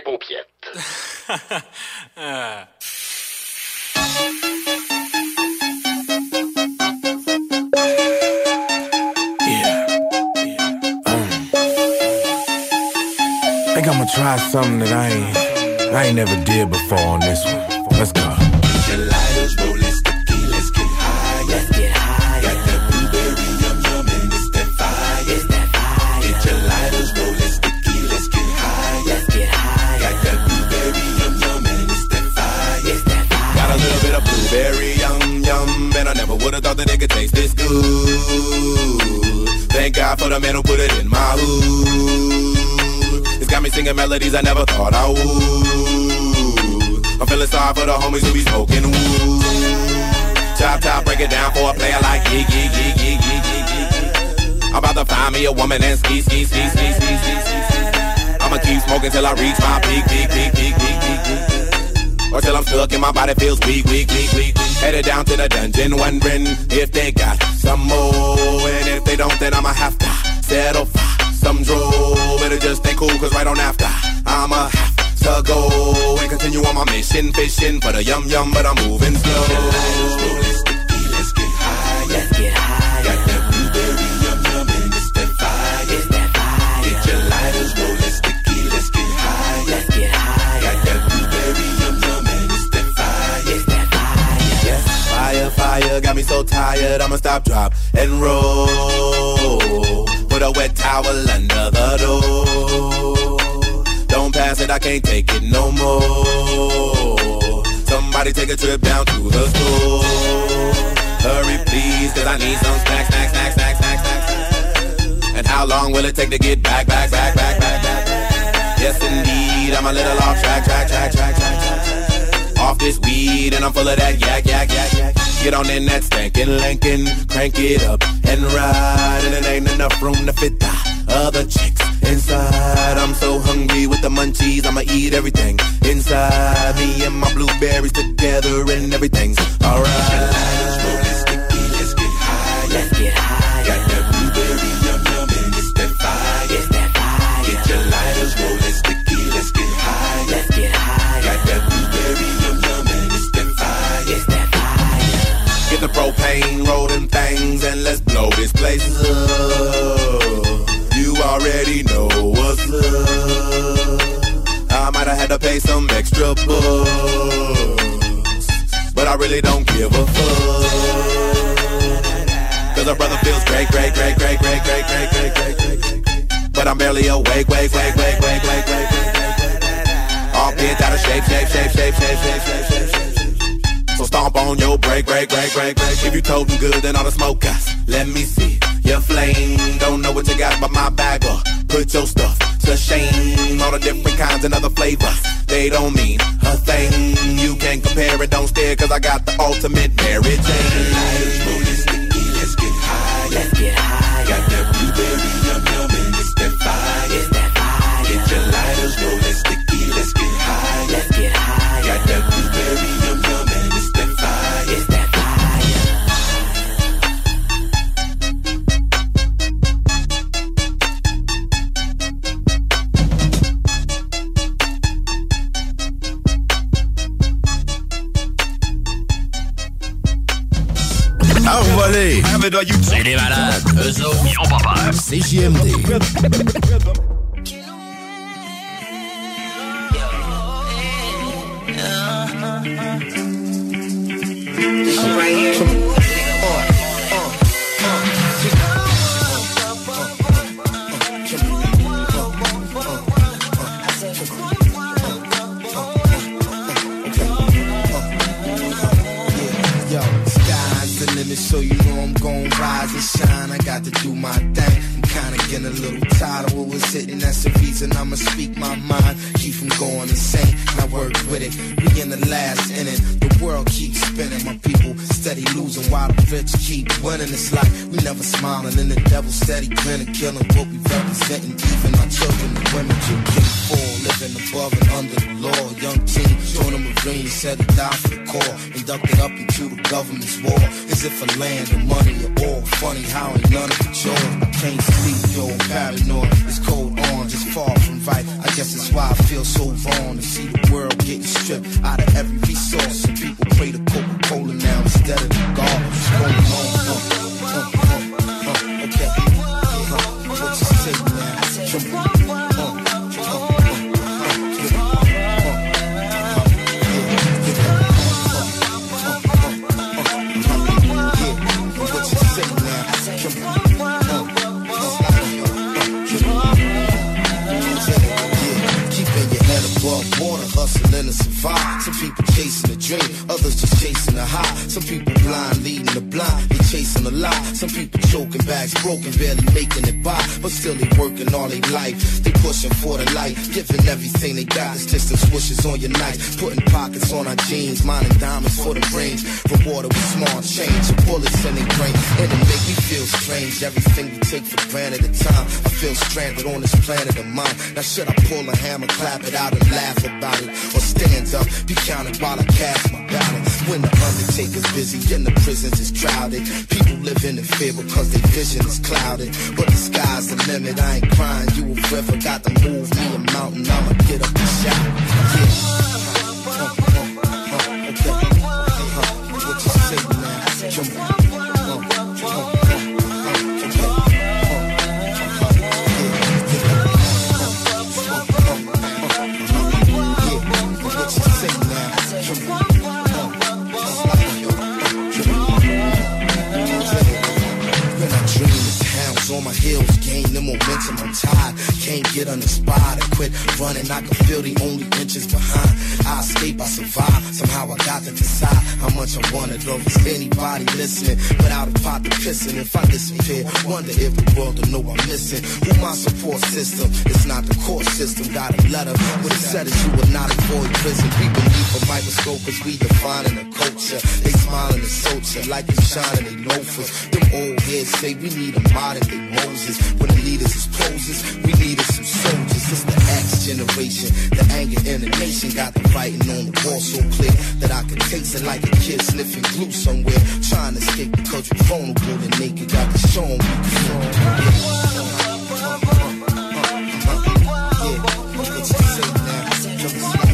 les paupiettes. Um. think I'ma try something that I ain't, I ain't never did before on this one. Let's go. Would've thought it could taste this good. Thank God for the man who put it in my hood. It's got me singing melodies I never thought I would. I'm feeling sorry for the homies who be smoking wood. Chop top, break it down for a player like yeah, yeah, yeah, yeah, yeah, yeah. I'm about to find me a woman and ski, ski, ski, ski, ski, ski, ski. I'ma keep smoking till I reach my peak, peak, peak, peak, peak. Or till I'm stuck and my body feels weak, weak, weak, weak. Headed down to the dungeon, wondering if they got some more. And if they don't, then I'ma have to settle for some draw. Better just stay cool, cause right on after, I'ma have to go and continue on my mission, fishing for the yum yum, but I'm moving slow. Got me so tired, I'ma stop, drop, and roll. Put a wet towel under the door. Don't pass it, I can't take it no more. Somebody take a trip down to the store. Hurry, please, cause I need some snacks, snacks, snacks, snacks, snacks, snacks. And how long will it take to get back, back, back, back, back, back? Yes, indeed, I'm a little off track, track, track, track, track, track. Off this weed, and I'm full of that yak, yak, yak, yak. Get on in that stankin' Lincoln, crank it up and ride. And it ain't enough room to fit the other chicks inside. I'm so hungry with the munchies, I'ma eat everything inside. Me and my blueberries together, and everything's alright. Get the propane rolling things and let's blow this place up. You already know what's up. I might have had to pay some extra bucks, but I really don't give a fuck. Cause a brother feels great, great, great, great, great, great, great, great, great, great. But I'm barely awake, wake, wake, wake, wake, wake, wake, wake. All bent out of shape, shape, shape, shape, shape, shape, shape, shape, shape. Stomp on your break, break, break, break, break. If you toting good, then all the smoke guys. Let me see your flame. Don't know what you got, but my bag up. Put your stuff to shame. All the different kinds and other flavors. They don't mean a thing. You can't compare it, don't stare, cause I got the ultimate Mary Jane. Let's get high. Let's get high. Got that blueberry yum yum and it's that fire. It's that fire. Get your lighters rolling Envolé. C'est des malades. Eux autres, ils ont pas peur. CJMD. Yo, got to do my thing. I'm kinda getting a little tired of what was hitting. That's the reason I'ma speak my mind. Keep from going insane. I work with it. We in the last inning. The world keeps spinning. My people steady losing while the rich keep winning. It's like we never smiling. And the devil steady grinning. Killing what we representing. Even our children and women. You king for living above and under the law. Young teen, the said he died for the core. Inducted up into the government's war. Is it for land or money or all? Funny how ain't none of it yours. I can't sleep, yo, paranoid. It's cold on, just far from right. I guess that's why I feel so wrong to see the world getting stripped out of every resource. Some people pray to Coca-Cola now instead of the God. What's going on? Some people blind leading the blind, they chasing a lie. Some people broken, barely making it by, but still they working all their life. They pushing for the light, giving everything they got. It's just some swishes on your knife, putting pockets on our jeans, mining diamonds for the brains. Rewarded with small change, bullets in their brain, and it make me feel strange. Everything we take for granted at time, I feel stranded on this planet of mine. Now should I pull a hammer, clap it out, and laugh about it, or stand up, be counted while I cast my ballot? When the undertaker's busy and the prisons is crowded, people living in the fear because they vision is clouded. But the sky's the limit, I ain't crying. You a river, got to move me a mountain. I'ma get up and shout. Yeah. Momentum. I'm can't get on the spot. I quit running, I can feel the only inches behind. I escape, I survive. Somehow I got to decide how much I wanna go. Is anybody listening without a pot to pissing? If I disappear, wonder if the world will know I'm missing. Who my support system? It's not the court system. Got a letter, it said that you will not avoid prison. We beneath a microscope as we defining the culture. They smiling and soldier like it's shining they loafers. Them old heads say we need a modern day Moses. When the leaders is poses, we needed some soldiers. It's the X generation. The anger in the nation got the writing on the wall so clear that I could taste it like a kid sniffing glue somewhere. Trying to escape because we're vulnerable and naked. Got to show we can show 'em. Yeah. Yeah. Now?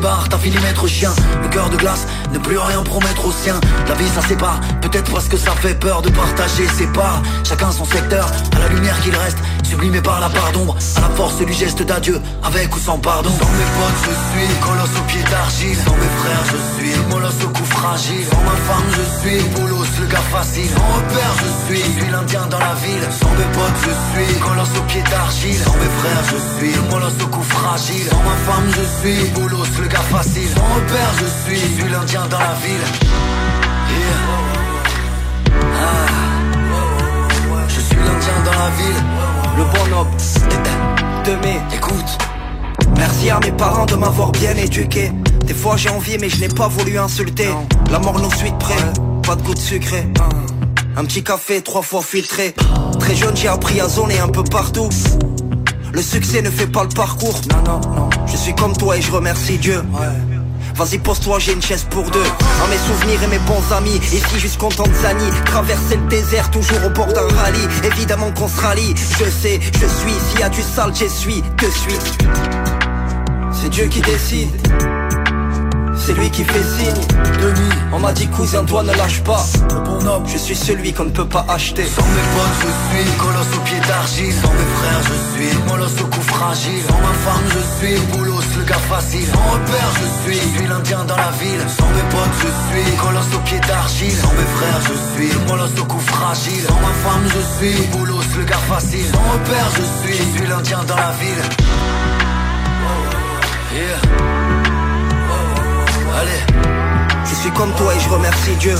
T'as fini maître chien. Le cœur de glace, ne plus rien promettre aux siens. La vie ça sépare, peut-être parce que ça fait peur de partager ses parts. Chacun son secteur, à la lumière qu'il reste, sublimé par la part d'ombre, à la force du geste d'adieu, avec ou sans pardon. Sans mes potes, je suis colosse au pied d'argile. Sans mes frères, je suis molosse au cou fragile. Sans ma femme, je suis bolos, le gars facile. Sans repère, je suis, je suis l'indien dans la ville. Sans mes potes, je suis colosse au pied d'argile. Sans mes frères, je suis molosse au cou fragile. Sans ma femme, je suis bolos, le gars facile. Sans repère, je suis, je suis l'indien dans la ville. Yeah. Ah. Demi. Écoute, Merci à mes parents de m'avoir bien éduqué. Des fois j'ai envie mais je n'ai pas voulu insulter. La mort nous suit de près, pas de goût de sucré. Un petit café trois fois filtré. Très jeune j'ai appris à zoner un peu partout. Le succès ne fait pas le parcours. Non, non, non. Je suis comme toi et je remercie Dieu. Vas-y pose-toi, j'ai une chaise pour deux. À mes souvenirs et mes bons amis Ici jusqu'en Tanzanie. Traverser le désert, toujours au bord d'un rallye. Évidemment qu'on se rallie. Je sais, je suis. S'il y a du sale, j'essuie Que suis. C'est Dieu qui décide c'est lui qui fait signe. Demi, On m'a dit cousin toi ne lâche pas. Le bon homme. Je suis celui qu'on ne peut pas acheter. Sans mes potes je suis colosse au pied d'argile. Sans mes frères je suis molosse au cou fragile. Sans ma femme je suis boulos le gars facile. Sans repère je suis, je suis l'indien dans la ville. Sans mes potes je suis colosse au pied d'argile. Sans mes frères je suis molosse au cou fragile. Sans ma femme je suis boulos le gars facile. Sans repère je suis, je suis l'indien dans la ville. Yeah Je suis comme toi et je remercie Dieu.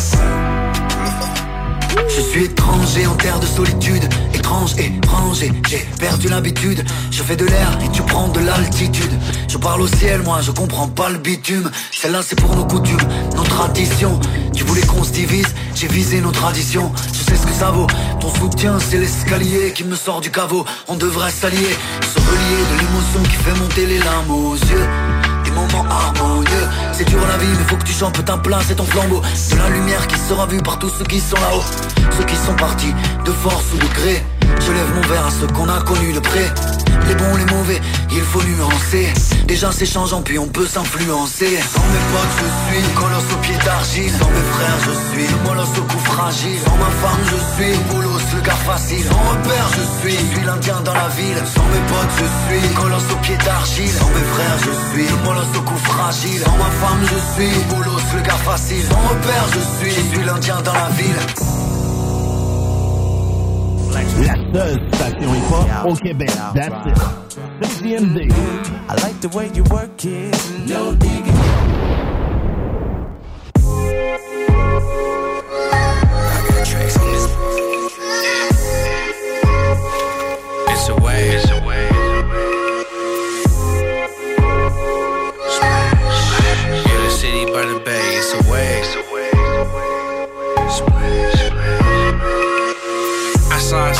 Je suis étranger en terre de solitude. Étrange, étranger, j'ai perdu l'habitude. Je fais de l'air et tu prends de l'altitude. Je parle au ciel, moi je comprends pas le bitume. Celle-là c'est pour nos coutumes, nos traditions. Tu voulais qu'on se divise, j'ai visé nos traditions. Je sais ce que ça vaut, ton soutien c'est l'escalier qui me sort du caveau. On devrait s'allier, se relier de l'émotion qui fait monter les larmes aux yeux C'est dur la vie mais faut que tu chantes ta place et ton flambeau. De la lumière qui sera vue par tous ceux qui sont là-haut. Ceux qui sont partis de force ou de gré. Je lève mon verre à ceux qu'on a connus de près Les bons, les mauvais, il faut nuancer. Déjà c'est changeant puis on peut s'influencer. Sans mes potes je suis colosse au pied d'argile. Sans mes frères je suis molosse au cou fragile. Sans ma femme je suis boulos le gars facile. Sans repère je suis, je suis l'indien dans la ville. Sans mes potes je suis colosse au pied d'argile. Sans mes frères je suis molosse au cou fragile. Sans ma femme je suis boulos le gars facile. Sans repère je suis, je suis l'indien dans la ville La seule station hip-hop au Québec. That's it. CJMD. I like the way you work it. No digging.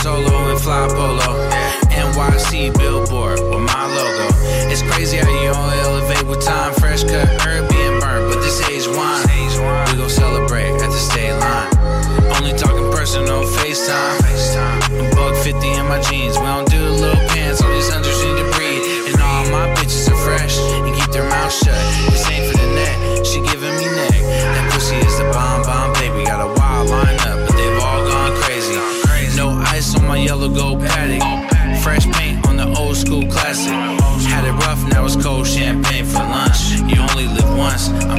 Solo and fly polo. NYC billboard with my logo. It's crazy how you only elevate with time. Fresh cut, herb being burnt, but this age wine. We gon' celebrate at the state line. Only talking personal FaceTime. Buck 50 in my jeans. We don't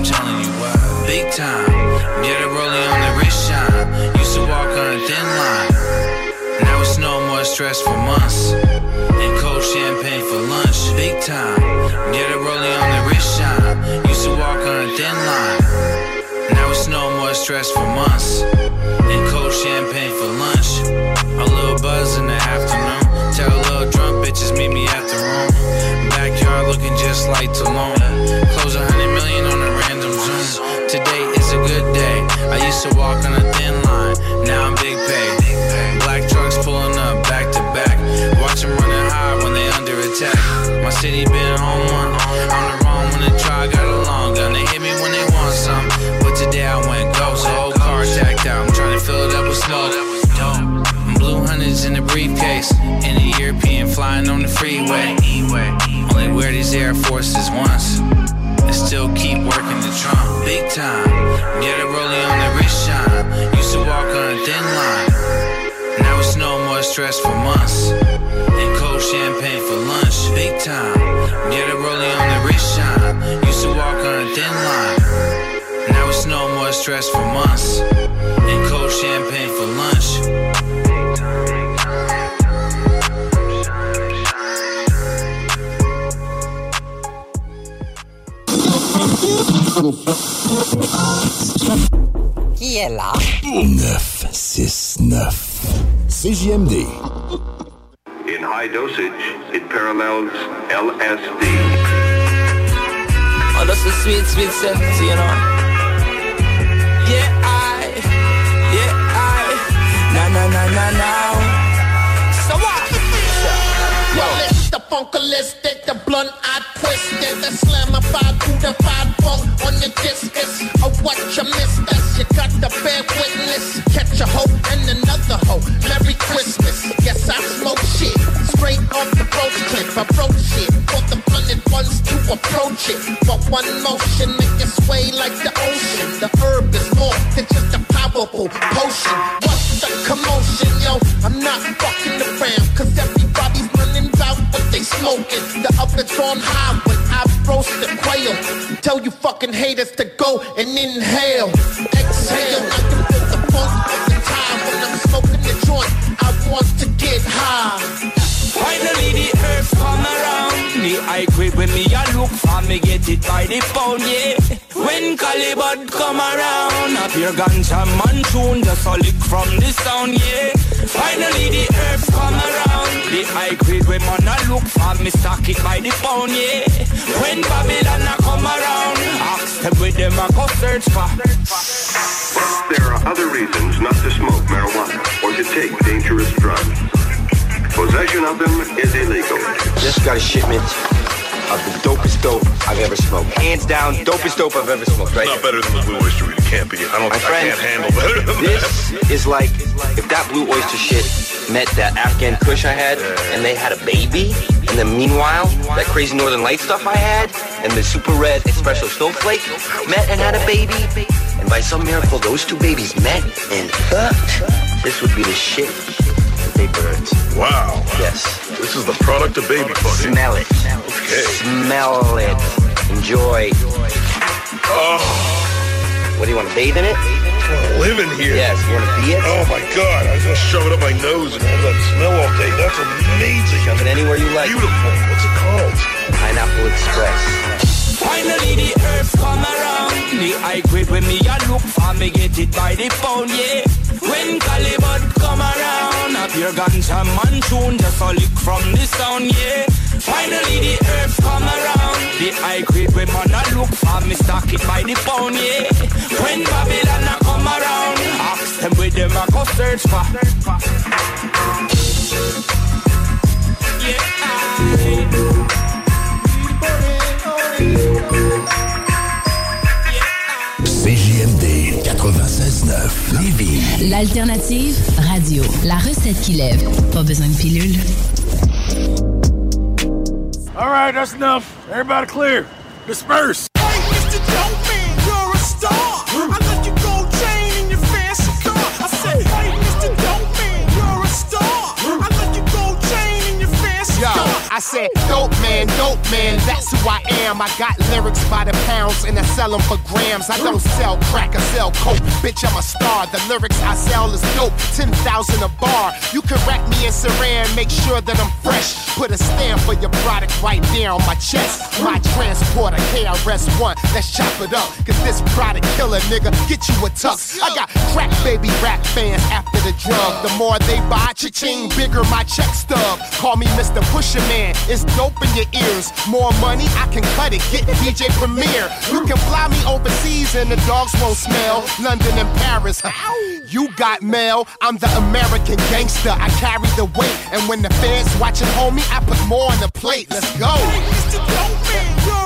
telling you what. Big time, get a rollie on the wrist shine. Used to walk on a thin line. Now it's no more stress for months. And cold champagne for lunch. Big time, get a rollie on the wrist shine. Used to walk on a thin line. Now it's no more stress for months. And cold champagne for lunch. A little buzz in the afternoon. Tell a little drunk bitches meet me at the room. Backyard looking just like Tulum. Close a hundred million on Zoom. Today is a good day. I used to walk on a thin line. Now I'm big pay. Black trucks pulling up back to back. Watch them running high when they under attack. My city been home one. I'm the wrong one to try. Got a long gun. They hit me when they want something. But today I went ghost. Whole car tacked out. I'm trying to fill it up with smoke. Blue hundreds in a briefcase. In a European flying on the freeway. Only wear these Air Forces once. And still keep working the trunk. Big time. Get a rollie on the wrist shine. Used to walk on a thin line. Now it's no more stress for months. And cold champagne for lunch. Big time. Get a rollie on the wrist shine. Used to walk on a thin line. Now it's no more stress for months. And cold champagne for lunch. Qui est là? 969. CJMD. in high dosage, it parallels LSD. Oh, that's a sweet, sweet scent, you know. Yeah, I, yeah, I, na na na na na. So what? Well, it's the funkalistic, the blunt, I twisted, the codified funk on your discus. Or what you missed us, you got the bear witness. Catch a hoe and another hoe. Merry Christmas. Guess I smoke shit straight off the roach clip. I broke shit for the blunted ones to approach it. But one motion make it sway like the ocean. The herb is more than just a powerful potion. What's the commotion, yo? I'm not fucking Oven's on high when I roast the quail. Tell you fucking haters to go and inhale. Exhale, I can feel the funk of the time when I'm smoking the joint. I want to get high. Finally the herbs come around The high grade when me I look for me get it by the pound, yeah When Calibut come around Up your ganja man tune just a lick from the sound, yeah Finally the herbs come around The high grade when man a look for me stock it by the pound, yeah When Babylon a come around Ask them with them a go search for But there are other reasons not to smoke marijuana or to take dangerous drugs. Possession of them is illegal. Just got a shipment of the dopest dope I've ever smoked. Hands down, dopest dope I've ever smoked, right? Not better than the Blue Oyster. It can't be. I don't. My I friend, can't handle better than this that. is like if that blue oyster shit met that Afghan Kush I had, and they had a baby, and then meanwhile that crazy Northern Light stuff I had, and the super red espresso snowflake met and had a baby, and by some miracle those two babies met and fucked. This would be the shit. Big birds. Wow. Yes. This is the product of baby fucking. Smell it. Okay. Smell it. Enjoy. Oh. What do you want to bathe in it? I want to live in here. Yes. You want to be it? Oh my god! I just gonna shove it up my nose and have that smell all day. That's amazing. Shove it anywhere you like. Beautiful. What's it called? Pineapple Express. Finally the herbs come around. The high grade when me a look for me get it by the pound, yeah. When Calibut come around Up your ganja man tune just a lick from the sound, yeah. Finally the herbs come around. The high grade when man a look for me stock it by the pound, yeah. When Babylon a come around Ask them with them a go search for. Yeah, CJMD 96.9 Lévis. L'alternative radio. La recette qui lève. Pas besoin de pilule. All right, that's enough. Everybody clear. Disperse. Hey, Mr. Dopeman, I said, dope man, dope man, that's who I am. I got lyrics by the pounds and I sell them for grams. I don't sell crack, I sell coke. Bitch, I'm a star. The lyrics I sell is dope, 10,000 a bar. You can rack me in saran, make sure that I'm fresh. Put a stamp for your product right there on my chest. My transporter, KRS-One, let's chop it up. Cause this product killer, nigga, get you a tux. I got crack baby rap fans after the drug. The more they buy, cha-ching, bigger my check stub. Call me Mr. Pusher Man, it's dope in your ears. More money, I can cut it, get DJ Premier. You can fly me overseas and the dogs won't smell. London and Paris, you got mail. I'm the American gangster, I carry the weight. And when the feds watching homie, I put more on the plate. Let's go. Hey, Mr. Dopeman, you're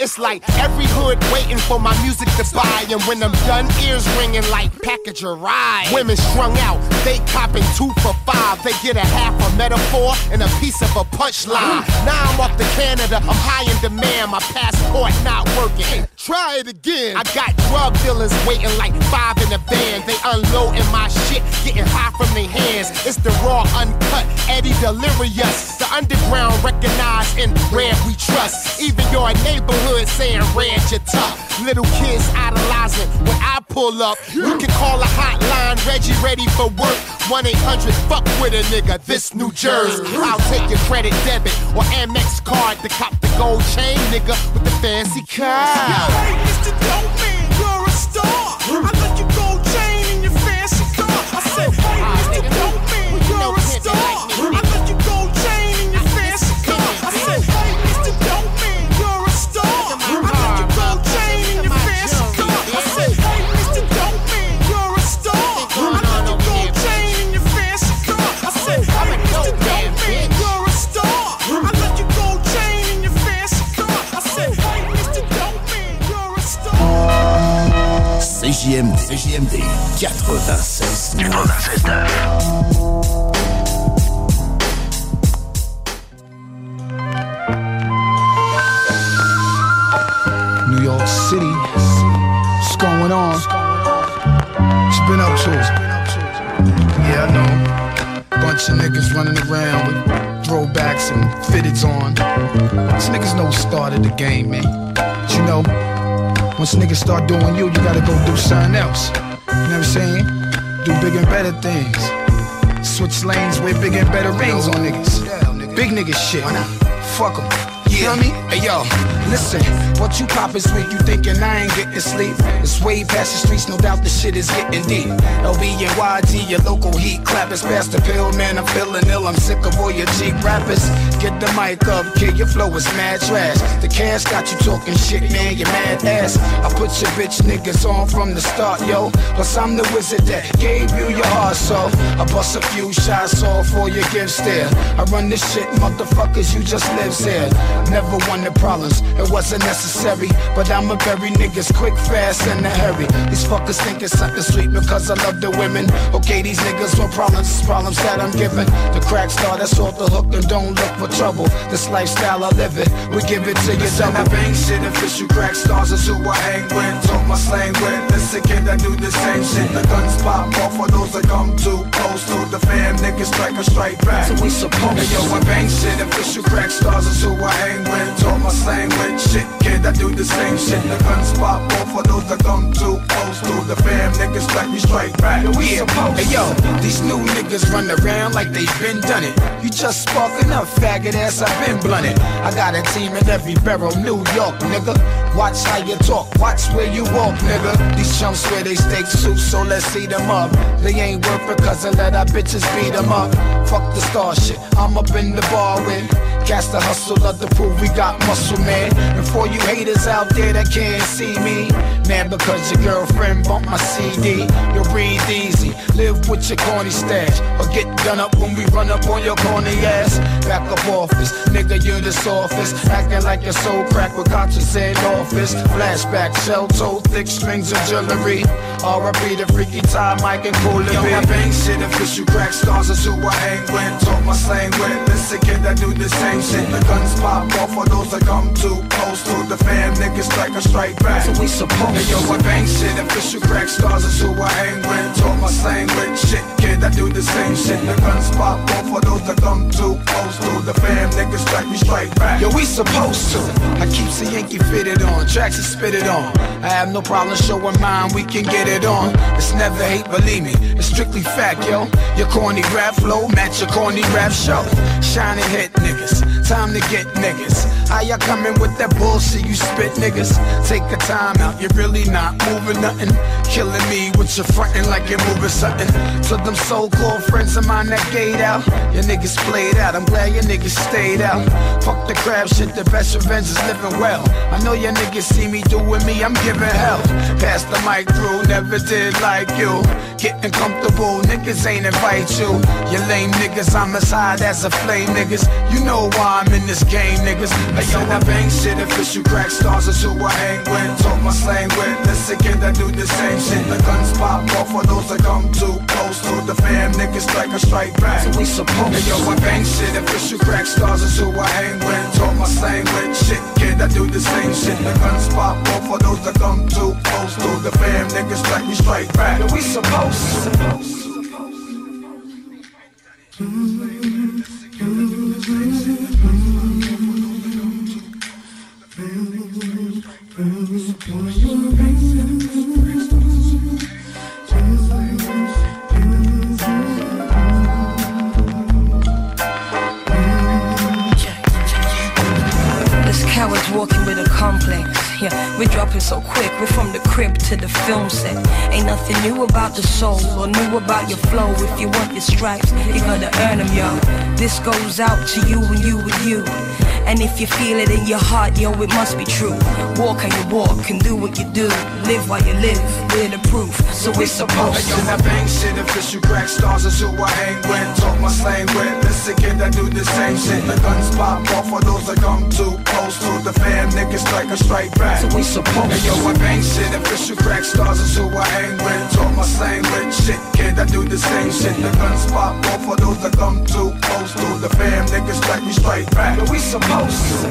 it's like every hood waiting for my music to buy. And when I'm done, ears ringing like package a ride. Women strung out, they copping two for five. They get a half a metaphor and a piece of a punchline. Now I'm off to Canada, I'm high in demand. My passport not working. Try it again. I got drug dealers waiting like five in the van. They unloading my shit, getting high from their hands. It's the raw, uncut, Eddie Delirious. The underground recognized in Red we trust. Even your neighborhood saying Red you tough. Little kids idolizing when I pull up. You can call a hotline, Reggie ready for work. 1 800 fuck with a nigga, this New Jersey. I'll take your credit debit or Amex card to cop the gold chain, nigga, with the fancy car. Hey, Mr. Dope Man, you're a star. Hmm. I CJMD, CJMD 96 New York City. What's going on? You been up to? Yeah, I know. Bunch of niggas running around with throwbacks and fitteds on. These niggas know started the game, man. But you know, once niggas start doing you, you gotta go do something else. You know what I'm saying? Do bigger and better things. Switch lanes, wear bigger and better rings on niggas. Big nigga shit. Fuck 'em. You know mean? Hey yo, listen, what you poppin' sweet, you thinkin' I ain't gettin' sleep? It's way past the streets, no doubt the shit is gettin' deep. LB and YG, your local heat clappers, past the pill, man, I'm feelin' ill, I'm sick of all your cheap rappers. Get the mic up, kid, your flow is mad trash. The cash got you talking shit, man, you mad ass. I put your bitch niggas on from the start, yo. Plus I'm the wizard that gave you your heart, so I bust a few shots off for your gifts there. I run this shit, motherfuckers, you just lives here. Never wanted problems, it wasn't necessary. But I'ma bury niggas quick, fast, in a hurry. These fuckers think it's something sweet because I love the women. Okay, these niggas want problems, it's problems that I'm giving. The crack star that's off the hook and don't look for trouble. This lifestyle I live it, we give it to you double. I bang shit, official crack stars is who I hang with. Talk my slang with, listen kid, I do the same shit. The guns pop off for those that come too close to the fam. Niggas strike a strike back. So we supposed hey, yo, I bang shit, official crack stars is who I hang with. Talk my slang with shit, kid, I do the same shit. The guns pop off for those that come too close to the fam. Niggas strike, we strike back. Yo, we supposed Hey yo, these new niggas run around like they been done it. You just sparking up, faggot ass, I've been blunted. I got a team in every borough, New York, nigga. Watch how you talk, watch where you walk, nigga. These chumps wear they steak suits, so let's see them up. They ain't worth it cause I let our bitches beat them up. Fuck the star shit, I'm up in the bar with. Cast the hustle, of the prove we got muscle, man. And for you haters out there that can't see me, man, because your girlfriend bought my CD. You breathe easy, live with your corny stash, or get done up when we run up on your corny ass. Back up office, nigga, you're the softest. Acting like you're so crack with conscience in office. Flashback, shell toe, thick strings of jewelry. R.I.P. the freaky time, Mike and cool Yo, I bang shit, official crack stars is who I hang with. Talk my slang with, listen kid, I do the same shit. The guns pop off for those that come too close to the fam. Niggas strike a strike back. So we supposed hey, yo, I bang shit, official crack stars is who I hang with. Talk my slang with shit, I do the same shit. The guns pop off for those that come too close to the fam. Niggas strike, we straight back. Yo, we supposed to. I keep the Yankee fitted on, tracks are it on. I have no problem showing mine, we can get it on. It's never hate, believe me, it's strictly fact, yo. Your corny rap flow, match your corny rap show. Shining hit niggas, time to get niggas. How y'all coming with that bullshit you spit, niggas? Take a time out, you're really not moving nothing. Killing me with your frontin' like you're moving something. To them so-called friends of mine that gate out. Your niggas played out, I'm glad your niggas stayed out. Fuck the crab shit, the best revenge is living well. I know your niggas see me doing me, I'm giving hell. Pass the mic through, never did like you. Getting comfortable, niggas ain't invite you. You lame niggas, I'm as hot as a flame, niggas. You know why I'm in this game, niggas. Hey, yo, I bang shit, official crack stars is who I hang with. Talk my slang with, listen kid, I do the same shit. The guns pop off for those that come too close to the fam, niggas strike a strike back. So we supposed Hey yo, I bang shit, official crack stars is who I hang with. Talk my slang with shit, kid, I do the same shit. The guns pop off for those that come too close to the fam, niggas strike, we strike back. So we supposed This coward's walking with a complex. Yeah, we're dropping so quick. We're from the crib to the film set. Ain't nothing new about the soul or new about your flow. If you want your stripes, you gotta earn them, yo. This goes out to you and you and you. And if you feel it in your heart, yo, it must be true. Walk how you walk and do what you do. Live while you live, we're the proof. So we're supposed to. that bang shit, official crack stars is who I hang with. Talk my slang with. Listen, kid, I do the same shit. The guns pop off for those that come too close to the fam. Niggas strike a strike back. So we supposed to. Hey, yo, I bang shit, official crack stars is who I hang with. Talk my slang with. Shit, kid, I do the same shit. The guns pop off for those that come too close to the fam. Niggas strike, me straight back. So we supposed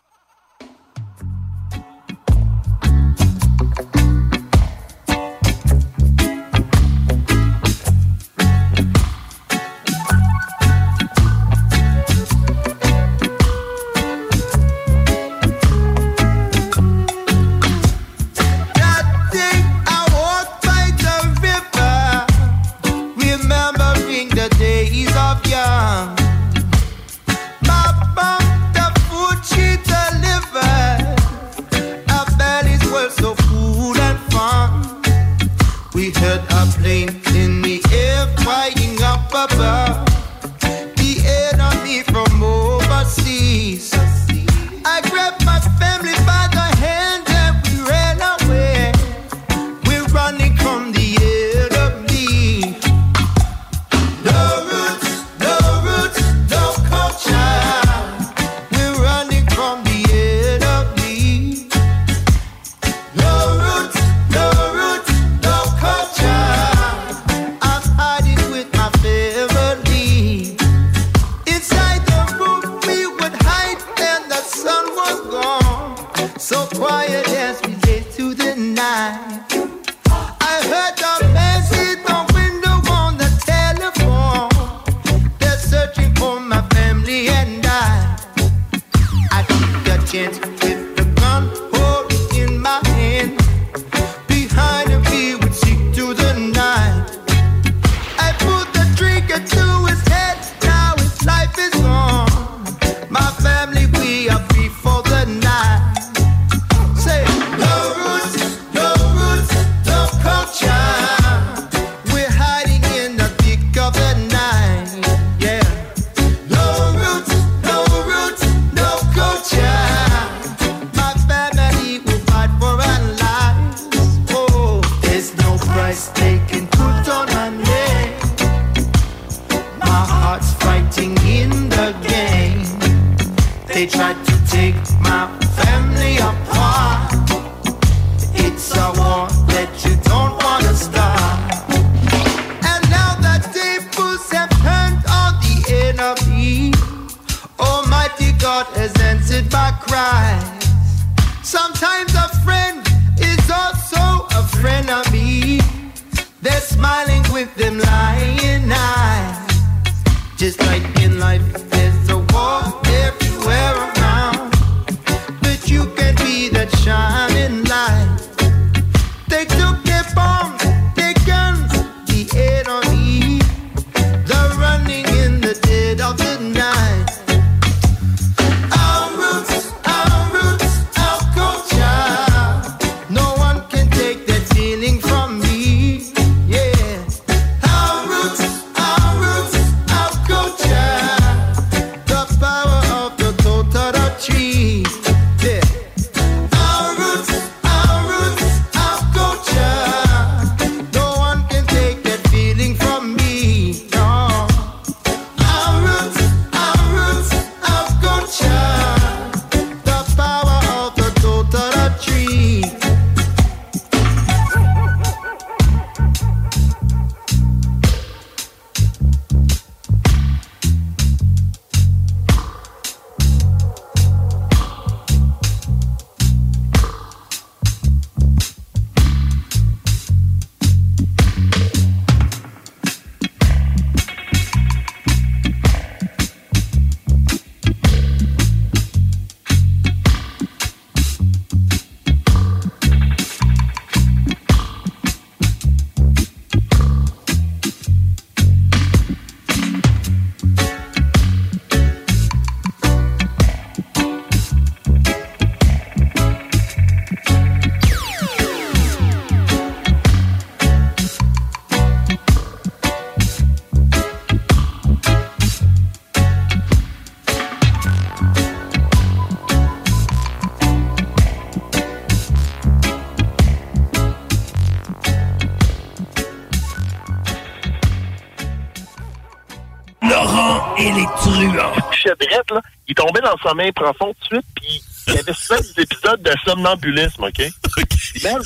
Dans le sommeil profond tout de suite, puis il y avait souvent des épisodes de somnambulisme, OK? Puis même,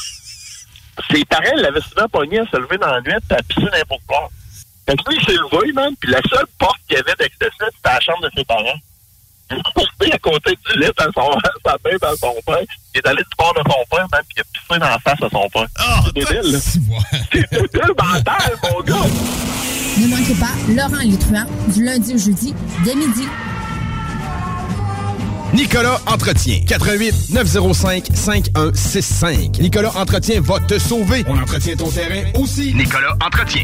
ses parents l'avaient souvent pogné à se lever dans la nuit et à pisser n'importe quoi. Fait que lui, il s'est levé, man, puis la seule porte qu'il y avait d'accès, c'était la chambre de ses parents. Il est à côté du lit à son, à sa à son père. Il est allé du bord de son père, man, puis il a pissé dans la face à son père. c'est débile, là. C'est débile mental, mon gars. Ne manquez pas Laurent Létruant du lundi au jeudi dès midi. Nicolas Entretien. 88 905 5165. Nicolas Entretien va te sauver. On entretient ton terrain aussi. Nicolas Entretien.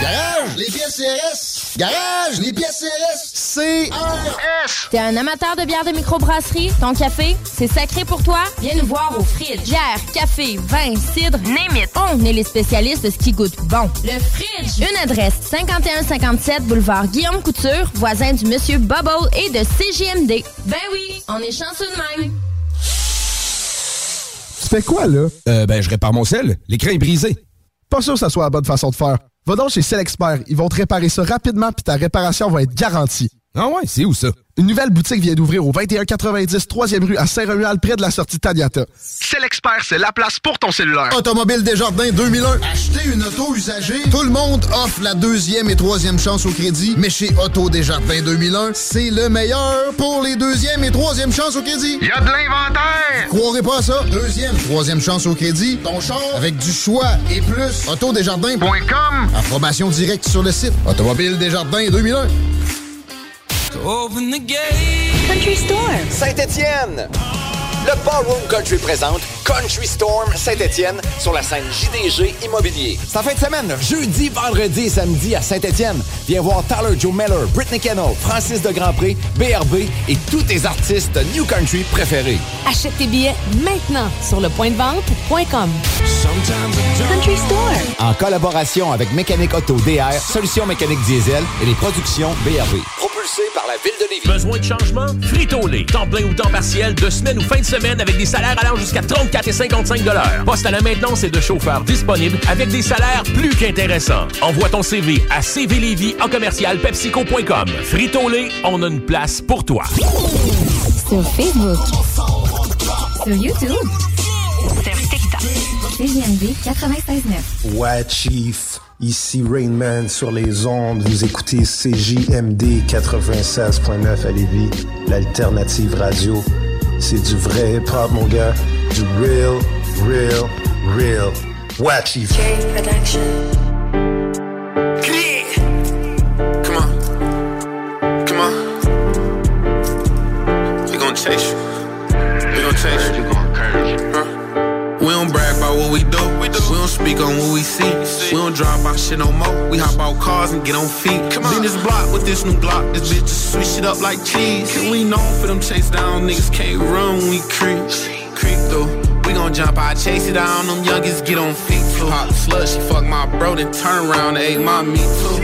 Garage, les pièces CRS. Garage, les pièces CRS. CRS. T'es un amateur de bière de microbrasserie? Ton café, c'est sacré pour toi? Viens nous voir au Fridge. Bière, café, vin, cidre, name it. On est les spécialistes de ce qui goûte bon. Le Fridge. Une adresse, 5157 boulevard Guillaume Couture, voisin du Monsieur Bubble et de CJMD. Ben oui, on est chanceux de même. Tu fais quoi, là? Euh, ben, je répare mon sel. L'écran est brisé. Pas sûr que ça soit la bonne façon de faire. Va donc chez Selexpert. Ils vont te réparer ça rapidement puis ta réparation va être garantie. Ah ouais, c'est où ça? Une nouvelle boutique vient d'ouvrir au 2190 3e rue à Saint-Romuald près de la sortie Taniata. Selexpert, c'est la place pour ton cellulaire. Automobile Desjardins 2001. Acheter une auto usagée. Tout le monde offre la deuxième et troisième chance au crédit. Mais chez Auto Desjardins 2001, c'est le meilleur pour les deuxième et troisième chances au crédit. Y a de l'inventaire! Croirez pas à ça. Deuxième, troisième chance au crédit. Ton char avec du choix et plus. Autodesjardins.com. Approbation directe sur le site. Automobile Desjardins 2001. Open the gate. Country Store. Saint-Étienne. Le Ballroom Country présente Country Storm Saint-Étienne sur la scène JDG Immobilier. C'est en fin de semaine, jeudi, vendredi et samedi à Saint-Étienne. Viens voir Tyler Joe Miller, Britney Kennel, Francis de Grandpré, BRB et tous tes artistes New Country préférés. Achète tes billets maintenant sur lepointdevente.com. Country Storm. En collaboration avec Mécanique Auto DR, Solutions mécaniques diesel et les productions BRB. Propulsé par la ville de Lévis. Besoin de changement? Frito-Lay. Temps plein ou temps partiel, de semaine ou fin de semaine avec des salaires allant jusqu'à 34 et 55 Poste à la maintenance et de chauffeurs disponibles avec des salaires plus qu'intéressants. Envoie ton CV à cvlévy en commercial pepsico.com. Frito-Lay, on a une place pour toi. Sur Facebook. Sur YouTube. Sur TikTok. CJMD 96.9. Ouais, Chief. Ici Rainman sur les ondes. Vous écoutez CJMD 96.9 à Lévis, l'alternative radio. C'est du vrai hip-hop, mon gars. Du real, real, real. On. Come on. We gon' chase you. We gon' chase you. Huh? We don't brag about what we do. We, don't speak on what we see. We don't drive by shit no more. We hop out cars and get on feet. come Been this block with this new Glock. This bitch just switch it up like cheese. And we known for them chase down niggas can't run when we creep. Creep though. We gon' jump out, chase it down. Them youngest get on feet too. Pop slut, she fuck my bro, then turn around and ate my meat too.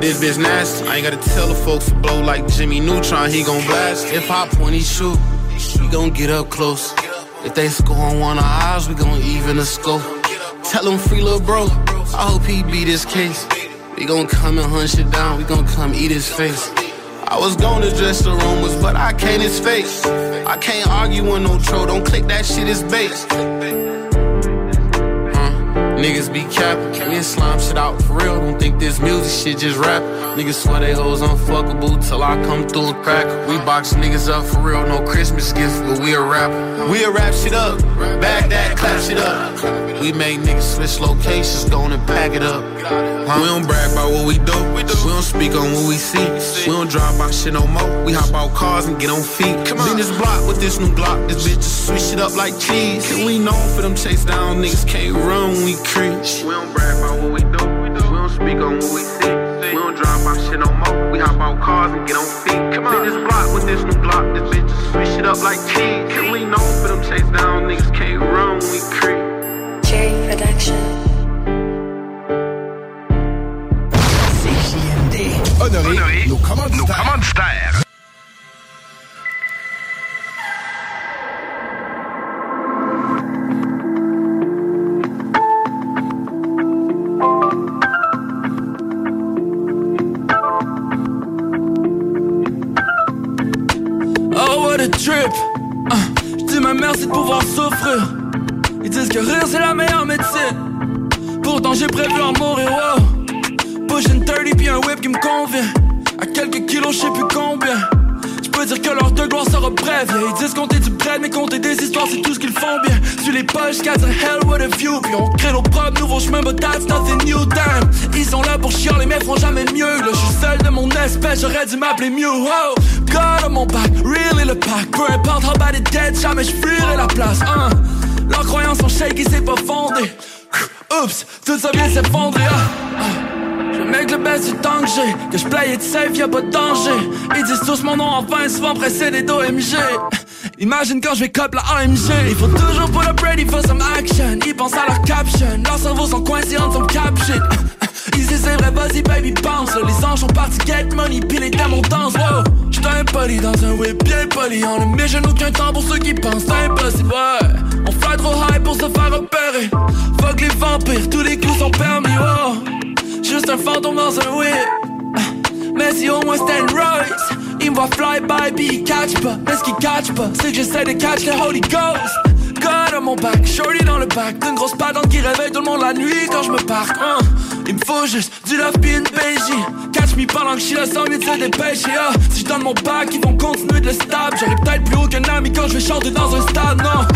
This bitch nasty. I ain't gotta tell the folks to blow like Jimmy Neutron. He gon' blast. If I point, he shoot. We gon' get up close. If they score on one of ours, we gon' even the score. Tell him free little bro. I hope he beat his case. We gon' come and hunt shit down. We gon' come eat his face. I was gonna dress the rumors, but I can't his face. I can't argue with no troll. Don't click that shit is bait. Niggas be capping, we slime shit out for real. Don't think this music shit just rap. Niggas swear they hoes unfuckable till I come through and crack. We box niggas up for real, no Christmas gift, but we a rap. We a rap shit up, bag that, clap shit up. We make niggas switch locations, go on and pack it up. We don't brag about what we do, we don't speak on what we see. We don't drive by shit no more. We hop out cars and get on feet. Been this block with this new Glock, this bitch just switch it up like cheese. And we known for them chase down niggas can't run when we creep. We don't brag about what we do, we don't speak on what we see. We don't drive by shit no more. We hop out cars and get on feet. Been this block with this new Glock, this bitch just switch it up like cheese. And we known for them chase down niggas can't run we creep. J Production. Honoré, nos commanditaires. de Ils disent que rire c'est la meilleure médecine. Pourtant j'ai prévu en mourir, wow. Pushing 30 puis un whip qui me convient. À quelques kilos, je sais plus combien. Dire que leur de gloire sera brève. Yeah, ils disent compter du bread, mais compter des histoires, c'est tout ce qu'ils font bien. Sur les poches, guys, a hell what a view. Puis on crée nos propres nouveaux chemins, but that's nothing new, damn. Ils sont là pour chialer, mais feront jamais mieux. Là, je suis seul de mon espèce, j'aurais dû m'appeler Mew. Oh, God on mon back, really le pack. Peu importe how bad it dead, jamais je fuirai la place. Hein. Leurs croyances sont shake, c'est pas fondé. Oups, tout ça vient s'effondrer. Ah, ah. Mec le best du temps que j'ai. Que je play it safe, y'a pas de danger. Ils disent tous mon nom en vain, souvent précédé d'OMG Imagine quand je vais cop la AMG Il faut toujours pull up ready for some action. Ils pensent à leur caption. Leurs cerveaux sont coincés en some cap shit. Ils disent c'est vrai, vas-y baby bounce Les anges sont partis get money, pis les démons dansent Wow, j'suis un poli dans un whip bien poli. On ne met aucun temps pour ceux qui pensent. C'est impossible, ouais. On fly trop high pour se faire repérer Fuck les vampires, tous les coups sont permis, wow Juste un fantôme dans un whip. Mais si au moins c'était une Royce Il me voit fly by, puis il catch pas. Mais ce qu'il catch pas, c'est que j'essaie de catch le Holy Ghost. God à mon back, shorty dans le back. D'une grosse patente qui réveille tout le monde la nuit quand je me parque. Hein. Il me faut juste du love puis une PJ Catch me pendant que je suis là sans de se dépêcher. Si je donne mon back, ils vont continuer de le stab. J'aurai peut-être plus haut qu'un ami quand je vais chanter dans un stade, non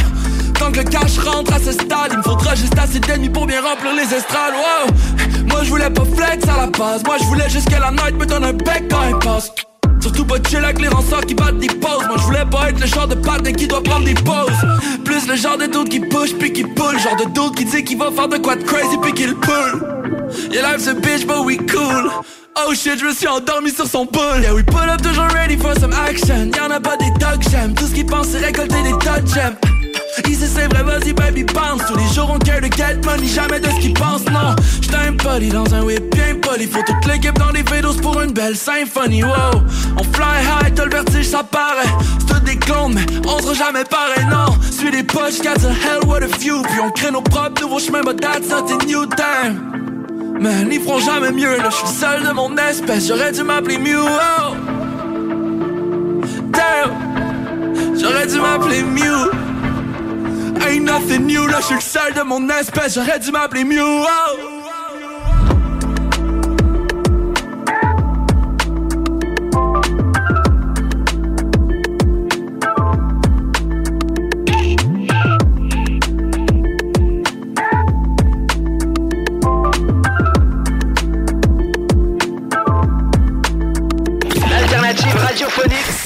Tant que le cash rentre à ce stade, il me faudra juste assez d'ennemis pour bien remplir les estrades. Wow. Moi je voulais pas flex à la base, moi je voulais juste que la night me donne un bec quand elle passe. Surtout pas chill avec les rançons qui battent des pauses. Moi je voulais pas être le genre de patin qui doit prendre des pauses. Plus le genre de doute qui push puis qui pull. Genre de doute qui dit qu'il va faire de quoi de crazy puis qu'il pull. Yeah, life's a bitch, but we cool. Oh shit, je me suis endormi sur son pull. Yeah, we pull up toujours ready for some action. Y'en a pas des dogs, j'aime. Tout ce qu'ils pensent, c'est récolter des tas de Ici c'est vrai, vas-y baby bounce. Tous les jours on care de get money, jamais de ce qu'ils pensent, non. J'étais un poli dans un whip bien poli Faut toute l'équipe dans les vélos pour une belle symphonie, wow. On fly high, t'as le vertige, ça paraît. C'est tout des clones, mais on sera jamais pareil, non. Suis les poches, got the hell what a few. Puis on crée nos propres nouveaux chemins, but that's not a new time. Man, ils feront jamais mieux, là. Je suis seul de mon espèce J'aurais dû m'appeler Mew, oh. Damn. J'aurais dû m'appeler Mew Ain't nothing new, là je suis le seul de mon espèce, j'aurais dû m'appeler Mew. Oh.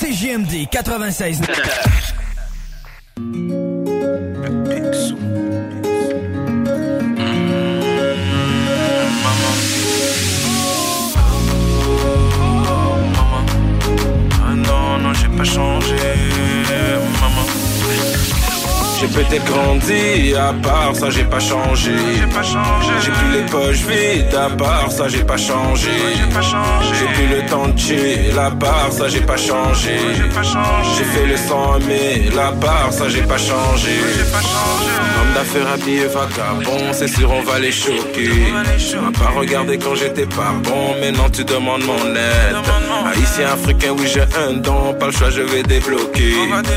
CGMD 96. Pas changé. J'ai peut-être grandi, à part ça j'ai pas changé. J'ai plus les poches vides, à part ça j'ai pas changé. J'ai plus le temps de chill, à part ça j'ai pas changé. J'ai fait le 100 000, à part ça j'ai pas changé. Homme d'affaires habillé vagabond, c'est sûr on va les choquer. M'a pas regardé quand j'étais pas bon, maintenant tu demandes mon aide. Haïtien, africain, oui j'ai un don, pas le choix je vais débloquer.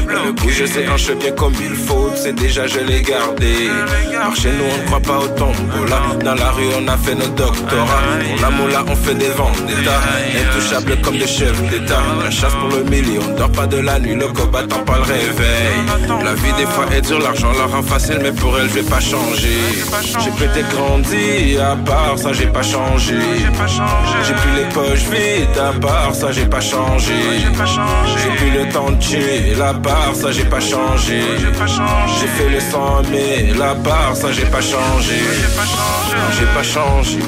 Le bouger c'est un cheveu bien comme il faut, c'est déjà je l'ai gardé. Par chez nous on ne croit pas au tombola, dans la rue on a fait nos doctorats. Pour l'amour là on fait des ventes d'état, intouchables comme des chefs d'état. La chasse pour le million, on dort pas de la nuit, le combattant pas le réveil. La vie des fois est dure, l'argent la rend facile, mais pour elle je vais pas changer. J'ai peut-être grandi, à part ça j'ai pas changé. J'ai plus les poches vides, à part ça j'ai pas changé. J'ai plus le temps de chill, à part ça j'ai pas changé. J'ai fait le sang mais la barre, ça j'ai pas changé. J'ai pas changé.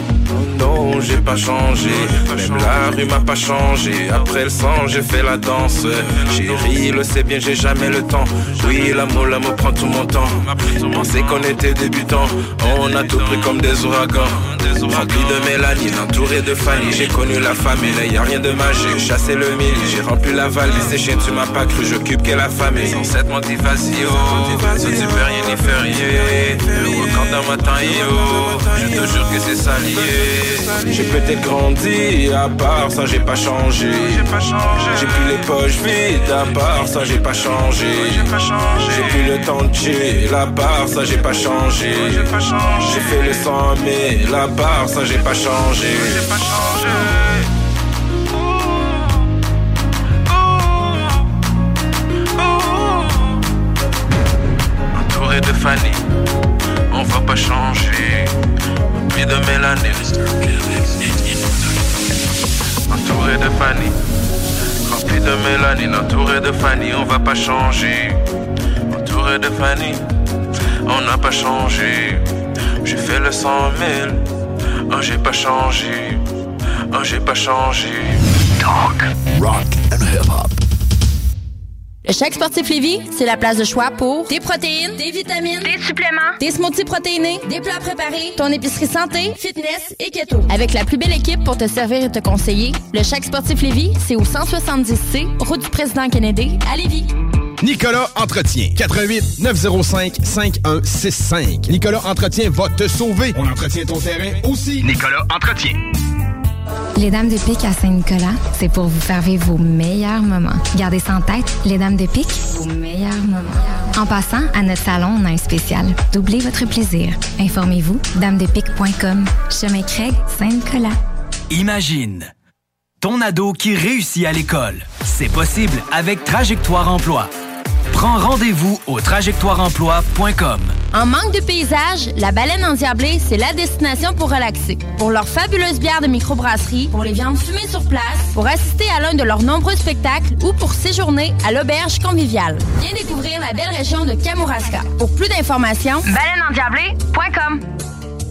Non, j'ai pas changé. Même la rue m'a pas changé. Après le sang, j'ai fait la danse. Chérie, le sait bien, j'ai jamais le temps. Oui, l'amour, l'amour prend tout mon temps. Pensez qu'on était débutants. On a tout pris comme des ouragans. Rempli de mélanine, entouré de famille. J'ai connu la famille, y a rien de magique. Chassé le mille, j'ai rempli la valise. Et chien, tu m'as pas cru, j'occupe que la famille. Sans cette motivation, tu peux rien ni férié. Le d'un matin, yo. Je te jure que c'est ça lié. J'ai peut-être grandi, à part ça j'ai pas changé. J'ai plus les poches vides, à part ça j'ai pas changé. J'ai plus le temps de chill, à part ça j'ai pas changé. J'ai fait le 100 000, à part ça j'ai pas changé. Pas changer. Entouré de Fanny, on n'a pas changé. J'ai fait le 100 000, oh j'ai pas changé. Oh j'ai pas changé. Talk, rock and hip-hop. Le Chèque Sportif Lévis, c'est la place de choix pour des protéines, des vitamines, des suppléments, des smoothies protéinés, des plats préparés, ton épicerie santé, fitness et keto. Avec la plus belle équipe pour te servir et te conseiller, le Chèque Sportif Lévis, c'est au 170C, route du président Kennedy, à Lévis. Nicolas Entretien. 88 905 5165. Nicolas Entretien va te sauver. On entretient ton terrain aussi. Nicolas Entretien. Les Dames de Pique à Saint-Nicolas, c'est pour vous faire vivre vos meilleurs moments. Gardez ça en tête, les Dames de Pique, vos meilleurs moments. En passant, à notre salon, on a un spécial. Doublez votre plaisir. Informez-vous, damedepique.com. Chemin Craig, Saint-Nicolas. Imagine ton ado qui réussit à l'école. C'est possible avec Trajectoire Emploi. Prends rendez-vous au trajectoireemploi.com. En manque de paysage, la baleine endiablée, c'est la destination pour relaxer. Pour leurs fabuleuses bières de microbrasserie, pour les viandes fumées sur place, pour assister à l'un de leurs nombreux spectacles ou pour séjourner à l'auberge conviviale. Viens découvrir la belle région de Kamouraska. Pour plus d'informations, baleineendiablée.com.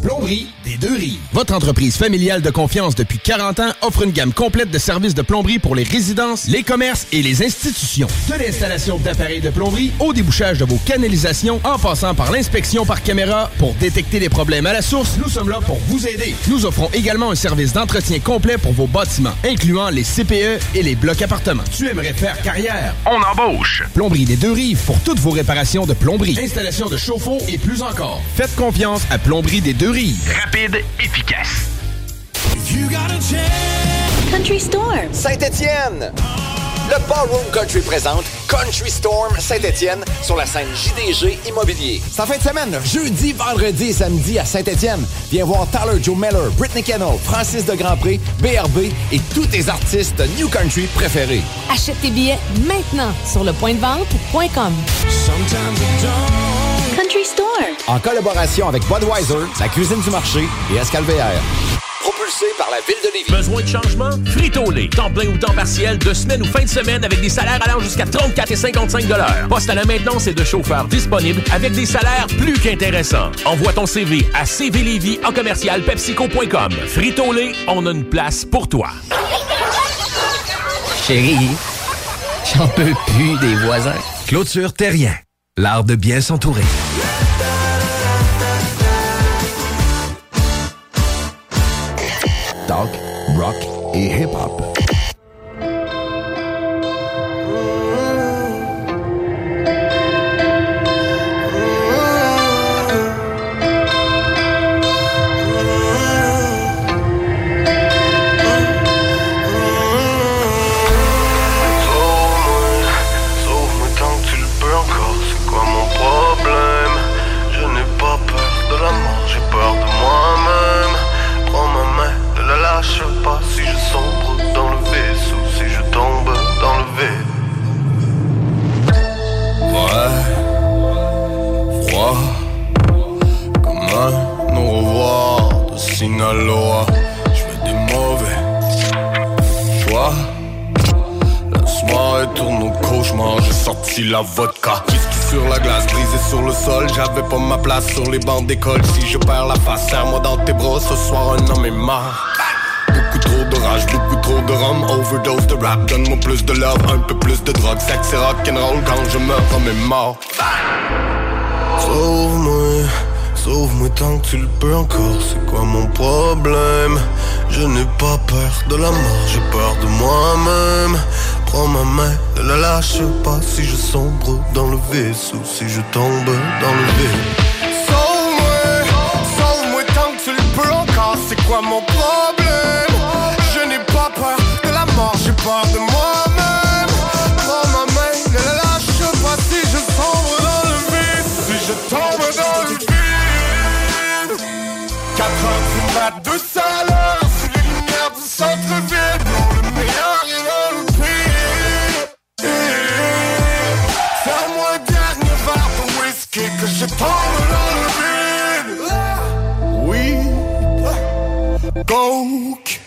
Plomberie des Deux Rives. Votre entreprise familiale de confiance depuis 40 ans offre une gamme complète de services de plomberie pour les résidences, les commerces et les institutions. De l'installation d'appareils de plomberie au débouchage de vos canalisations en passant par l'inspection par caméra pour détecter les problèmes à la source, nous sommes là pour vous aider. Nous offrons également un service d'entretien complet pour vos bâtiments, incluant les CPE et les blocs appartements. Tu aimerais faire carrière? On embauche! Plomberie des Deux Rives pour toutes vos réparations de plomberie, installation de chauffe-eau et plus encore. Faites confiance à Plomberie des Deux Rapide, efficace. Country Storm. Saint-Étienne. Le Ballroom Country présente Country Storm Saint-Étienne sur la scène JDG Immobilier. Sa fin de semaine, jeudi, vendredi et samedi à Saint-Étienne. Viens voir Tyler Joe Meller, Britney Kennel, Francis de Grandpré, BRB et tous tes artistes de New Country préférés. Achète tes billets maintenant sur le point de vente.com. Sometimes I don't... En collaboration avec Budweiser, la cuisine du marché et Escalvéaire propulsé par la ville de Lévis. Besoin de changement? Frito-Lay. Temps plein ou temps partiel, de semaine ou fin de semaine, avec des salaires allant jusqu'à 34 et 55 Poste à la maintenance et de chauffeurs disponibles avec des salaires plus qu'intéressants. Envoie ton CV à cvlévis en commercial pepsico.com. Frito-Lay, on a une place pour toi. Chérie, j'en peux plus des voisins. Clôture Terrien l'art de bien s'entourer. Talk, rock et hip-hop. Sorti la vodka. Whisky sur la glace, brisé sur le sol. J'avais pas ma place sur les bancs d'école. Si je perds la face, serre-moi dans tes bras. Ce soir, un homme est mort. Beaucoup trop de rage, beaucoup trop de rhum. Overdose de rap, donne-moi plus de love, un peu plus de drogue. Sexe et rock'n'roll quand je meurs, homme est mort. Sauve-moi, sauve-moi tant que tu le peux encore. C'est quoi mon problème? Je n'ai pas peur de la mort, j'ai peur de moi-même. Prends ma main, ne la lâche pas si je sombre dans le vaisseau, si je tombe dans le vide. Sauve-moi, sauve-moi tant que tu le peux encore. c'est quoi mon problème? Je n'ai pas peur de la mort, j'ai peur de moi-même Oui. Donc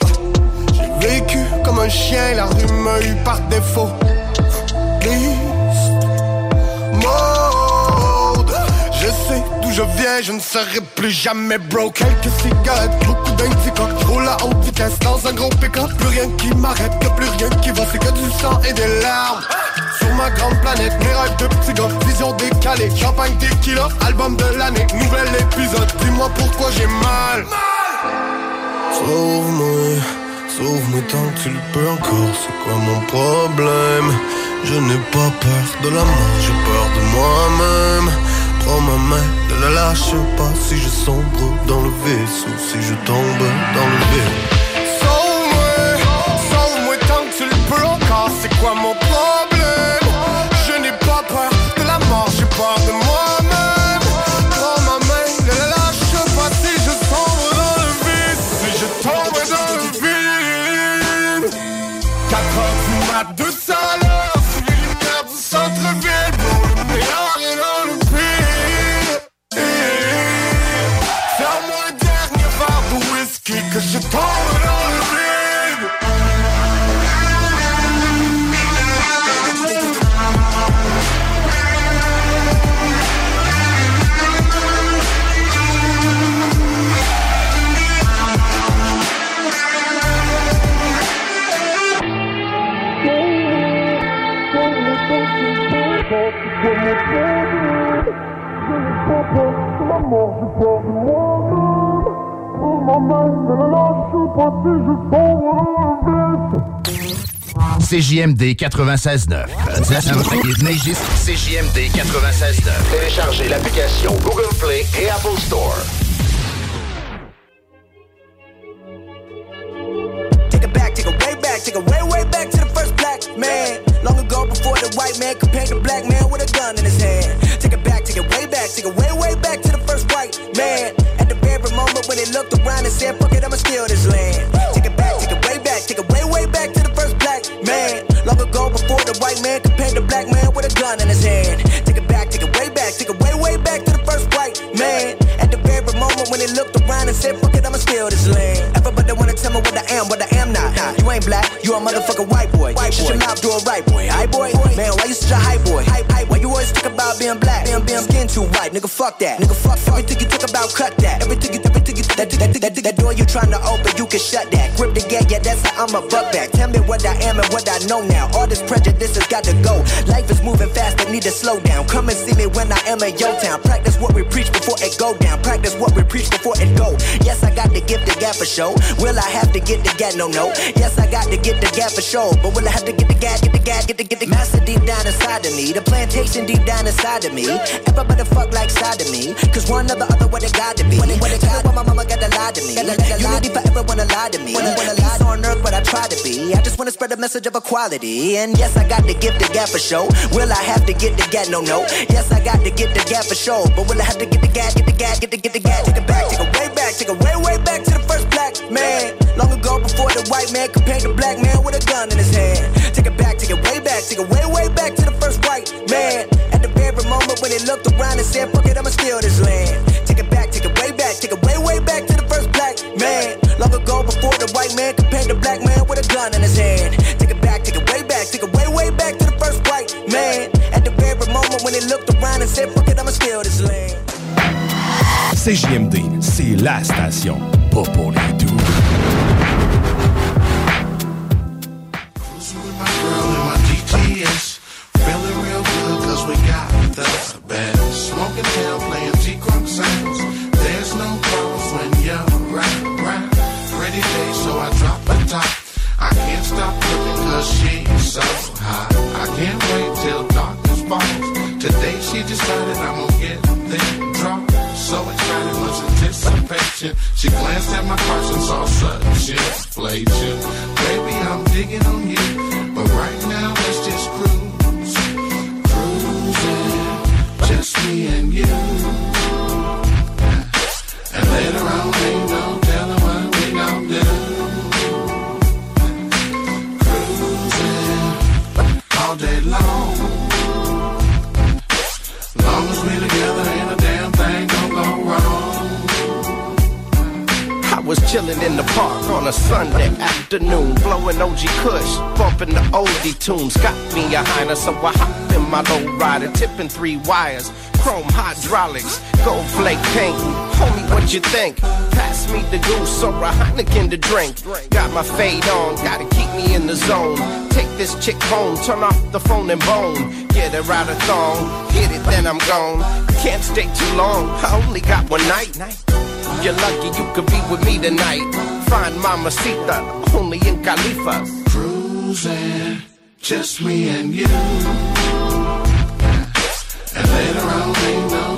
J'ai vécu comme un chien La rue m'a eu par défaut. Mode. Je sais d'où je viens Je ne serai plus jamais broke. Quelques cigarettes, beaucoup d'indica Je roule à haute vitesse dans un gros pick-up. Plus rien qui m'arrête, plus rien qui va C'est que du sang et des larmes sur ma grande planète, mes rêves de petits gars, vision décalée, champagne tequila, album de l'année, nouvel épisode, dis-moi pourquoi j'ai mal. Sauve-moi, sauve-moi tant que tu le peux encore, c'est quoi mon problème? Je n'ai pas peur de la mort, j'ai peur de moi-même. Prends ma main, ne la lâche pas. Si je sombre dans le vaisseau, si je tombe dans le vide. Sauve-moi, sauve-moi tant que tu le peux encore, c'est quoi mon problème? CJMD 96.9. CJMD 96.9. Téléchargez l'application Google Play et Apple Store. Take it back, take it way back, take it way, way back to the first black man. Long ago, before the white man compared the black man with a gun in his hand. Take it back, take it way back, take it way, way back to the first white man. At the very moment when he looked around and said, fuck it, I'ma steal this land. Take it back, take it way back, take it way, way back to the first black man. Long ago, before the white man could paint the black man with a gun in his hand. Take it back, take it way back, take it way, way back to the first white man. At the very moment when he looked around and said, fuck it, I'ma steal this land. Everybody wanna tell me what I am, what I am not. Nah, you ain't black, you a motherfucking white boy. White Shut your mouth, do it right, boy. Hi, boy. Man, why you such a hype boy? Hype, talk about being black? Being, being skin too white, nigga, fuck that. Nigga, fuck, fuck. Everything you talk about, cut that. Everything you, that, that, that, that, door you trying to open, you can shut that. Grip the gate, yeah, that's how I'm a buck back. Tell me what I am and what I know now. All this prejudice has got to go. Life is moving fast, I need to slow down. Come and see me when I am in your town. Practice what we preach before it go down. Practice what we preach before it go. Yes, I got to give the gap for show. Will I have to get the gap? No, no. Yes, I got to get the gap for show. But will I have to get the gap, get the gap, get the, get the master deep down inside of me? The plantation deep down inside of me. Everybody fuck like side of me. Cause one or the other, what it got to be. When it, when it got why my gotta lie to me. Unity forever wanna lie to me. Peace on earth, but I try to be. I just wanna spread a message of equality. And yes, I got to give the gap for show. Will I have to get the gap? No, no. Yes, I got to get the gap for show. But will I have to get the gap, get the gap, get the, get the gap, take it back, take it way back, take it way, way back to the first black man. Long ago, before the white man compared the black man with a gun in his hand. Take it back, take it way back, take it way, way back to the first white man. At the very moment when he looked around and said, fuck it, I'ma steal this land. Take it back, take it way back, take it way, way back to the first black man. Long ago, before the white man compared the black man with a gun in his hand. Take it back, take it way back, take it way, way back to the first white man. At the very moment when he looked around and said, fuck it, I'ma steal this land. CJMD, c'est la station, pas pour les doux. excited, I'm gonna get them drunk. So excited was anticipation. She glanced at my purse and saw such inflation. Baby, I'm digging on you, but right now it's just cruise, cruising, just me and you. And later was chilling in the park on a Sunday afternoon, blowing OG Kush, bumping the oldie tunes. Got me a Heiner, so I hopped in my low rider, tipping three wires, chrome hydraulics, gold flake paint. Homie, what you think? Pass me the goose or a Heineken to drink. Got my fade on, gotta keep me in the zone. Take this chick home, turn off the phone and bone. Get her out of thong, hit it, then I'm gone. Can't stay too long, I only got one night. You're lucky you could be with me tonight. Find Mama Sita, only in Khalifa. Cruising, just me and you. And later on, ain't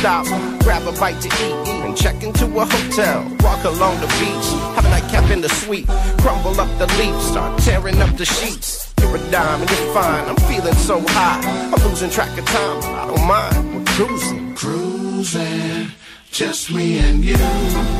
stop, grab a bite to eat, and check into a hotel. Walk along the beach, have a nightcap in the suite, crumble up the leaves, start tearing up the sheets. You're a dime and you're fine. I'm feeling so high, I'm losing track of time. I don't mind. We're cruising, Cruising, just me and you.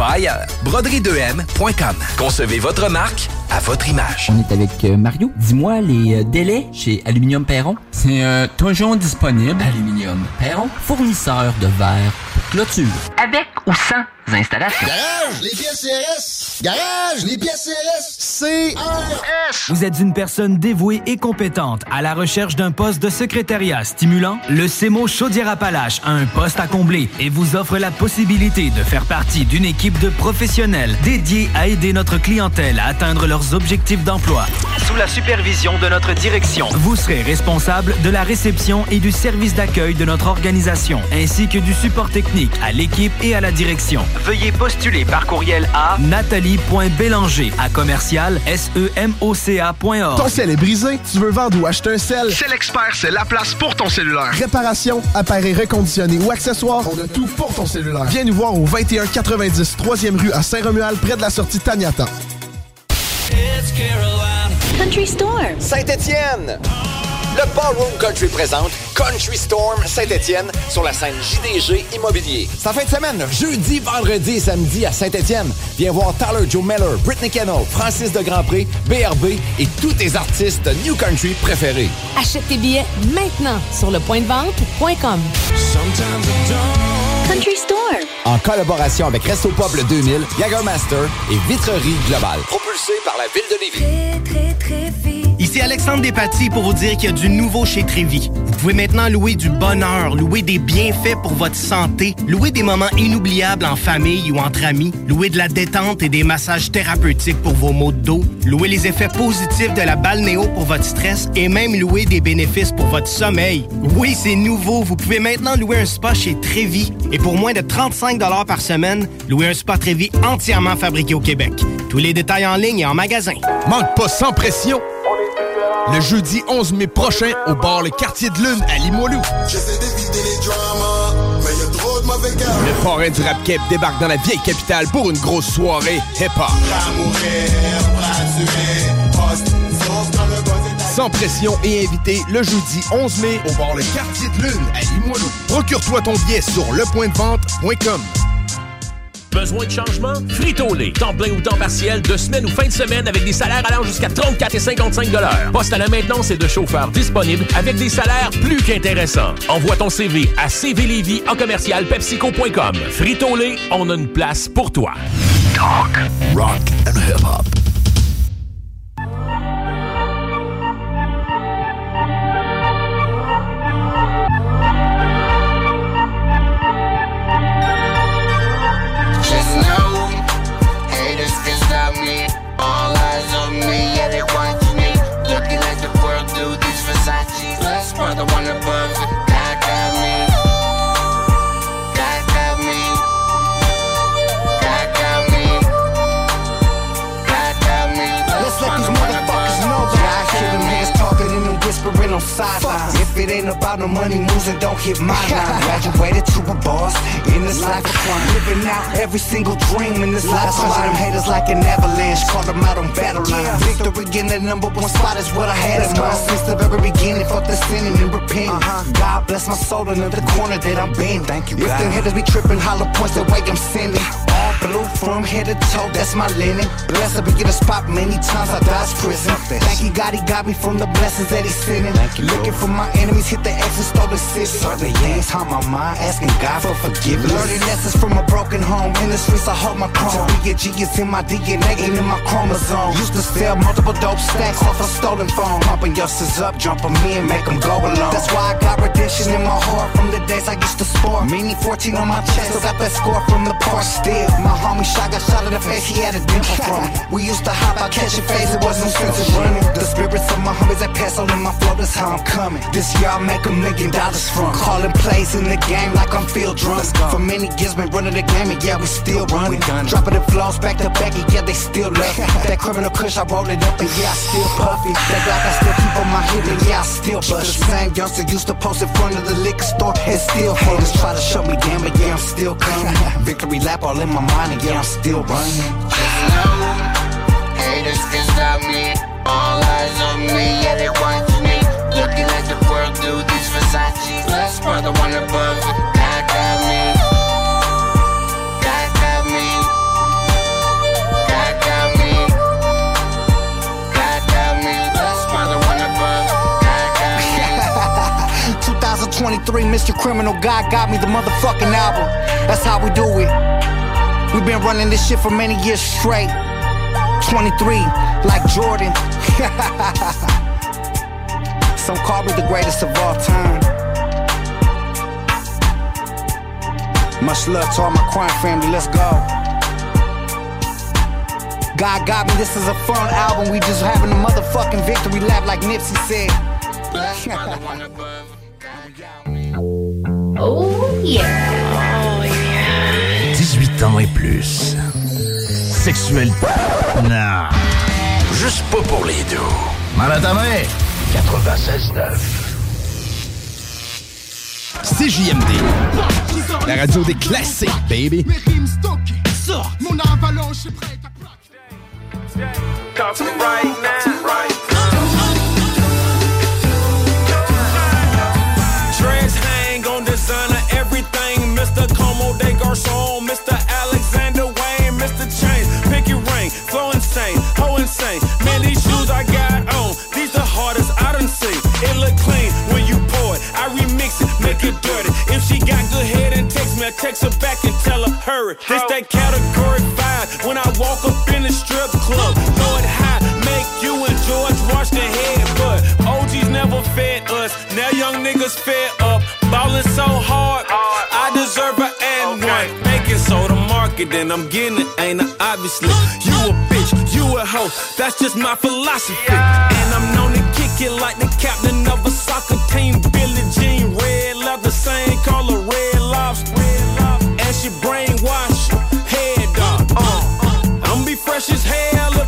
pas ailleurs. Broderie2M.com. Concevez votre marque à votre image. On est avec euh, Mario. Dis-moi les euh, délais chez Aluminium Perron. C'est euh, toujours disponible. Aluminium Perron, fournisseur de verre clôture. Avec ou sans installations. Garage, les pièces CRS. Garage, les pièces CRS. CRS. Vous êtes une personne dévouée et compétente à la recherche d'un poste de secrétariat stimulant? Le CEMO Chaudière-Appalaches a un poste à combler et vous offre la possibilité de faire partie d'une équipe de professionnels dédiés à aider notre clientèle à atteindre leurs objectifs d'emploi. Sous la supervision de notre direction. Vous serez responsable de la réception et du service d'accueil de notre organisation, ainsi que du support technique à l'équipe et à la direction. Veuillez postuler par courriel à nathalie.bélanger à commercial semoca.org. Ton sel est brisé, tu veux vendre ou acheter un sel? C'est l'expert, c'est la place pour ton cellulaire. Réparation, appareil reconditionné ou accessoires, on a tout pour ton cellulaire. Viens nous voir au 2190 3e rue à Saint-Romuald, près de la sortie Taniata. Country Storm. Saint-Étienne. Le Ballroom Country présente Country Storm Saint-Étienne sur la scène JDG Immobilier. C'est en fin de semaine, jeudi, vendredi et samedi à Saint-Étienne. Viens voir Tyler Joe Miller, Britney Kennel, Francis de Grandpré, BRB et tous tes artistes New Country préférés. Achète tes billets maintenant sur le point de vente.com. Country Storm. En collaboration avec Resto Pub le 2000, Master et Vitrerie Globale. Propulsé par la ville de Lévis. Ici Alexandre Despatie pour vous dire qu'il y a du nouveau chez Trévi. Vous pouvez maintenant louer du bonheur, louer des bienfaits pour votre santé, louer des moments inoubliables en famille ou entre amis, louer de la détente et des massages thérapeutiques pour vos maux de dos, louer les effets positifs de la balnéo pour votre stress et même louer des bénéfices pour votre sommeil. Oui, c'est nouveau. Vous pouvez maintenant louer un spa chez Trévi et pour moins de 35 par semaine, louer un spa Trévi entièrement fabriqué au Québec. Tous les détails en ligne et en magasin. Manque pas sans pression. Le jeudi 11 mai prochain, au bar Le Quartier de Lune à Limoilou. Le parrain du rap cap débarque dans la vieille capitale pour une grosse soirée hip-hop. Sans pression et invité le jeudi 11 mai au bar Le Quartier de Lune à Limoilou. Procure-toi ton billet sur lepointdevente.com. Besoin de changement? Frito-Lay. Temps plein ou temps partiel, de semaine ou fin de semaine avec des salaires allant jusqu'à 34 et 55 Poste à la maintenance et de chauffeurs disponibles avec des salaires plus qu'intéressants. Envoie ton CV à cvlevy en commercial pepsico.com. Frito-Lay, on a une place pour toi. Rock and hip-hop. On sidelines. If it ain't about no money moves, then don't hit my line. Graduated to a boss in this life of crime. Living out every single dream in this life. Punch them haters like an avalanche. Call them out on battle line. Victory in the number one spot is what I had in mind since the very beginning. Fuck the sinning and repent. Uh-huh. God bless my soul in the corner that I'm in. Thank you, If the haters be tripping, hollow points the way I'm sending. Blue from head to toe, that's my linen. Blessed be get a spot many times I dodged prison. Thank you, God, he got me from the blessings that he's sending. Looking for my enemies, hit the X and stole the city. Certain things haunt my mind, asking God for forgiveness. Learning lessons from a broken home. In the streets, I hold my chrome. To be a G is in my DNA and in my chromosome. Used to sell multiple dope stacks off a stolen phone. Pumping youngsters up, jump 'em make them go alone. That's why I got redemption in my heart from the days I used to sport. Meaning 14 on my chest, still got that score from the park still. My homie shot got shot in the face, he had a dimple from it. We used to hop out, catching face, it wasn't sense of running. The spirits of my homies that pass on in my flow, that's how I'm coming. This year I'll make a million dollars from. Calling plays in the game like I'm field drunk. For many years been running the game, and yeah, we still running. Dropping the flows back to back, and yeah, they still love it. That criminal kush, I roll it up, and yeah, I still puff it. That Glock, I still keep on my hip, and yeah, I still bust. The same youngster used to post in front of the liquor store, and still haters try to shut me down, but yeah, I'm still coming. Victory lap all in my mind, I'm still running. Haters can stop me. All eyes on me, yeah, they watching me. Looking like the world through these Versace. Brother, one above. God got me. God got me. God got me. God got me. Last brother, one above. God got me. 2023, Mr. Criminal, God got me the motherfucking album. That's how we do it. We've been running this shit for many years straight. 23, like Jordan. Some call me the greatest of all time. Much love to all my crime family, let's go. God got me, this is a fun album. We just having a motherfucking victory lap, like Nipsey said. Oh yeah. et plus. Sexuel. Non. Juste pas pour les deux. Maladamé. 96.9. CJMD. La radio des classiques, baby. Mon avalanche, je prêt à everything, Mr. Como de Garcon. text her back and tell her, hurry. This that category five. When I walk up in the strip club, throw it high, make you and George wash the head. But OGs never fed us. Now young niggas fed up. Ballin' so hard, I deserve an and okay. one. Making so the market, and I'm getting it, ain't I? Obviously, you a bitch, you a hoe. That's just my philosophy. And I'm known to kick it like the captain of a soccer team, Billy not the same, call her red lobster. And she brainwashed, head up. Uh. I'm be fresh as hell.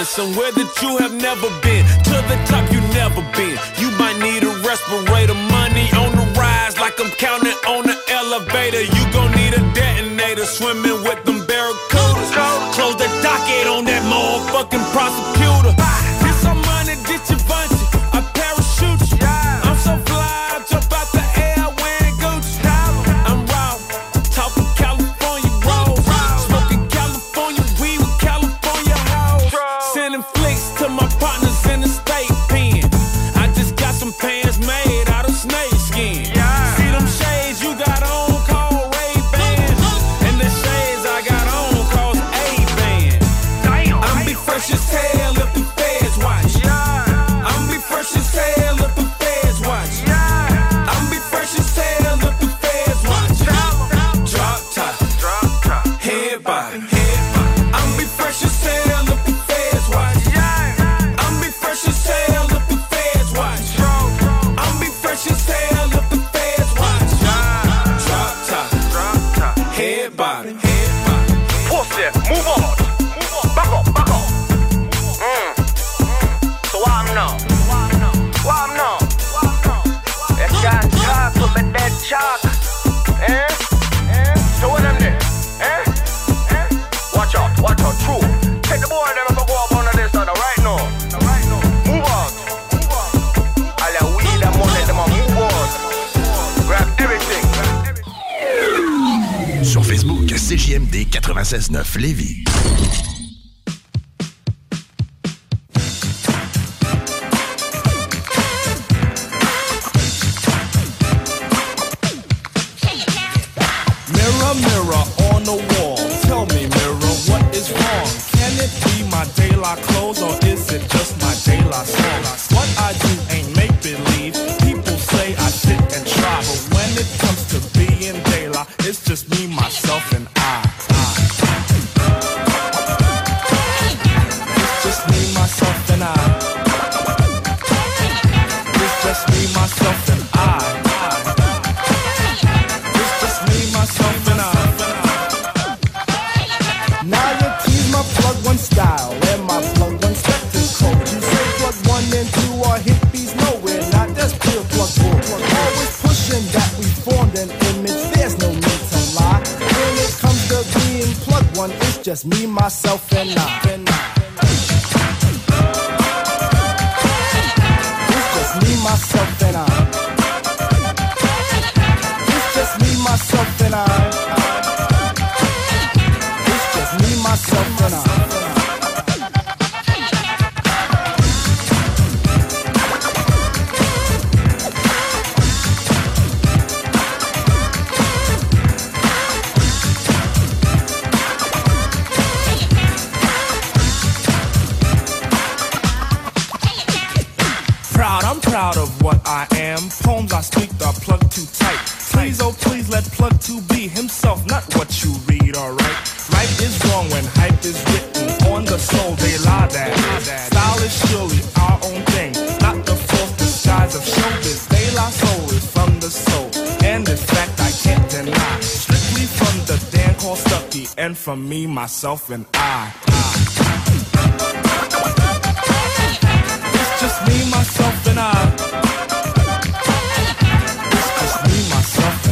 feeling somewhere that you have never been. To the top, you never been. You might need a respirator, money on the rise, like I'm counting on the elevator. You gon' need a detonator, swimming with them barracudas. Close the docket on that motherfucking prosecutor. 969 Lévis. myself, and I. It's just me, myself, and I. It's just me, myself,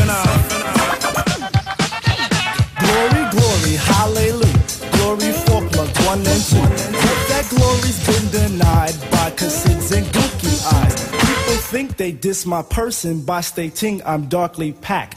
and I. Glory, glory, hallelujah! Glory for plug one and two. But that glory's been denied by cassids and gookie eyes. People think they diss my person by stating I'm darkly packed.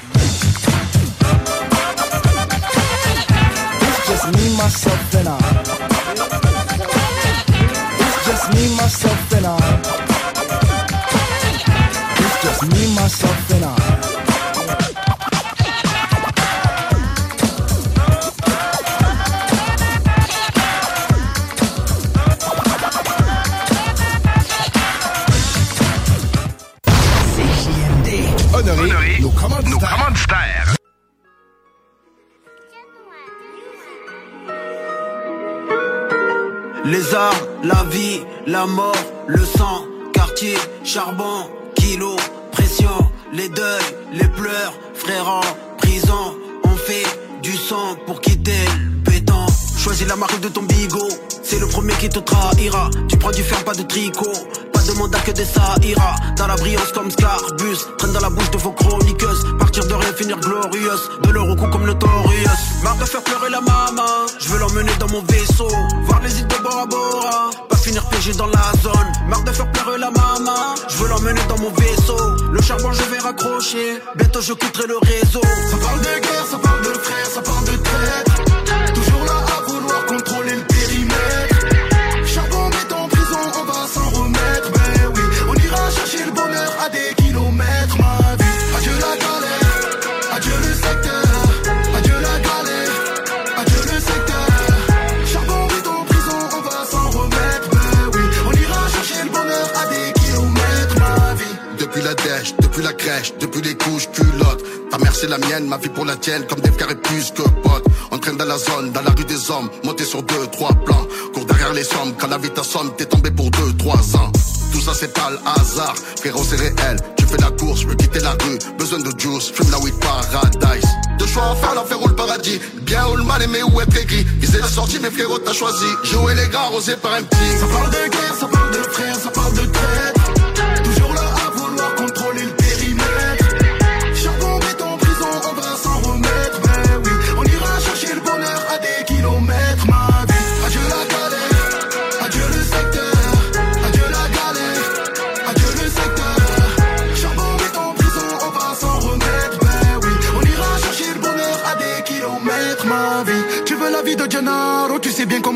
Que des ira Dans la brillance comme Scarbus, traîne dans la bouche de vos chroniqueuses. Partir de rien, finir glorieuse, de leur au cou comme Notorious. Marre de faire pleurer la maman, je veux l'emmener dans mon vaisseau, voir les îles de Bora Bora. Pas finir piégé dans la zone, marre de faire pleurer la maman, je veux l'emmener dans mon vaisseau. Le charbon je vais raccrocher, bientôt je quitterai le réseau. Ça parle de guerre, ça parle c'est la mienne, ma vie pour la tienne, comme des frères et plus que potes. On traîne dans la zone, dans la rue des hommes, monté sur deux, trois plans. Cours derrière les sommes, quand la vie t'assomme, t'es tombé pour deux, trois ans. Tout ça c'est pas le hasard, frérot c'est réel. Tu fais la course, veux quitter la rue, besoin de juice, fume la weed paradise. Deux choix à faire, l'enfer ou le paradis. Bien ou le mal aimé ou être aigri. Viser la sortie, mais frérot t'as choisi. Jouer les gars, rosé par un petit. Ça parle de guerre, ça parle de frères, ça parle de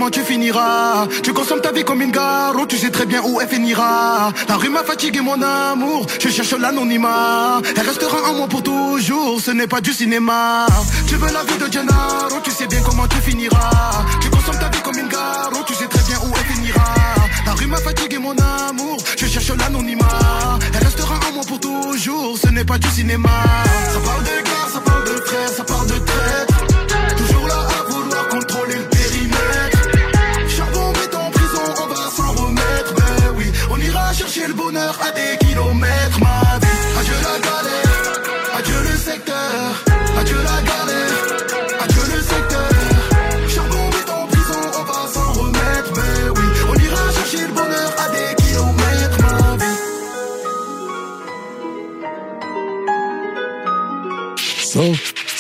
tu finiras? Tu consommes ta vie comme une garo, tu sais très bien où elle finira. La rue m'a fatigué mon amour, je cherche l'anonymat. Elle restera en moi pour toujours, ce n'est pas du cinéma. Tu veux la vie de Gennaro, tu sais bien comment tu finiras. Tu consommes ta vie comme une garo, tu sais très bien où elle finira. La rue m'a fatigué mon amour, je cherche l'anonymat. Elle restera en moi pour toujours, ce n'est pas du cinéma.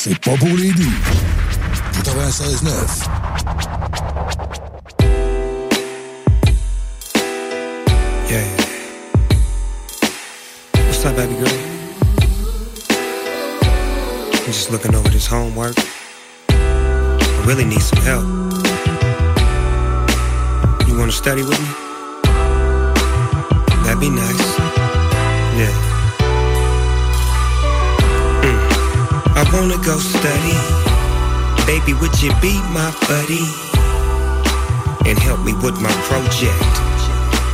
C'est pas pour les doux. 96.9. Yeah. What's up, baby girl? I'm just looking over this homework. I really need some help. You wanna study with me? That'd be nice. Yeah. I wanna go study. Baby, would you be my buddy? And help me with my project.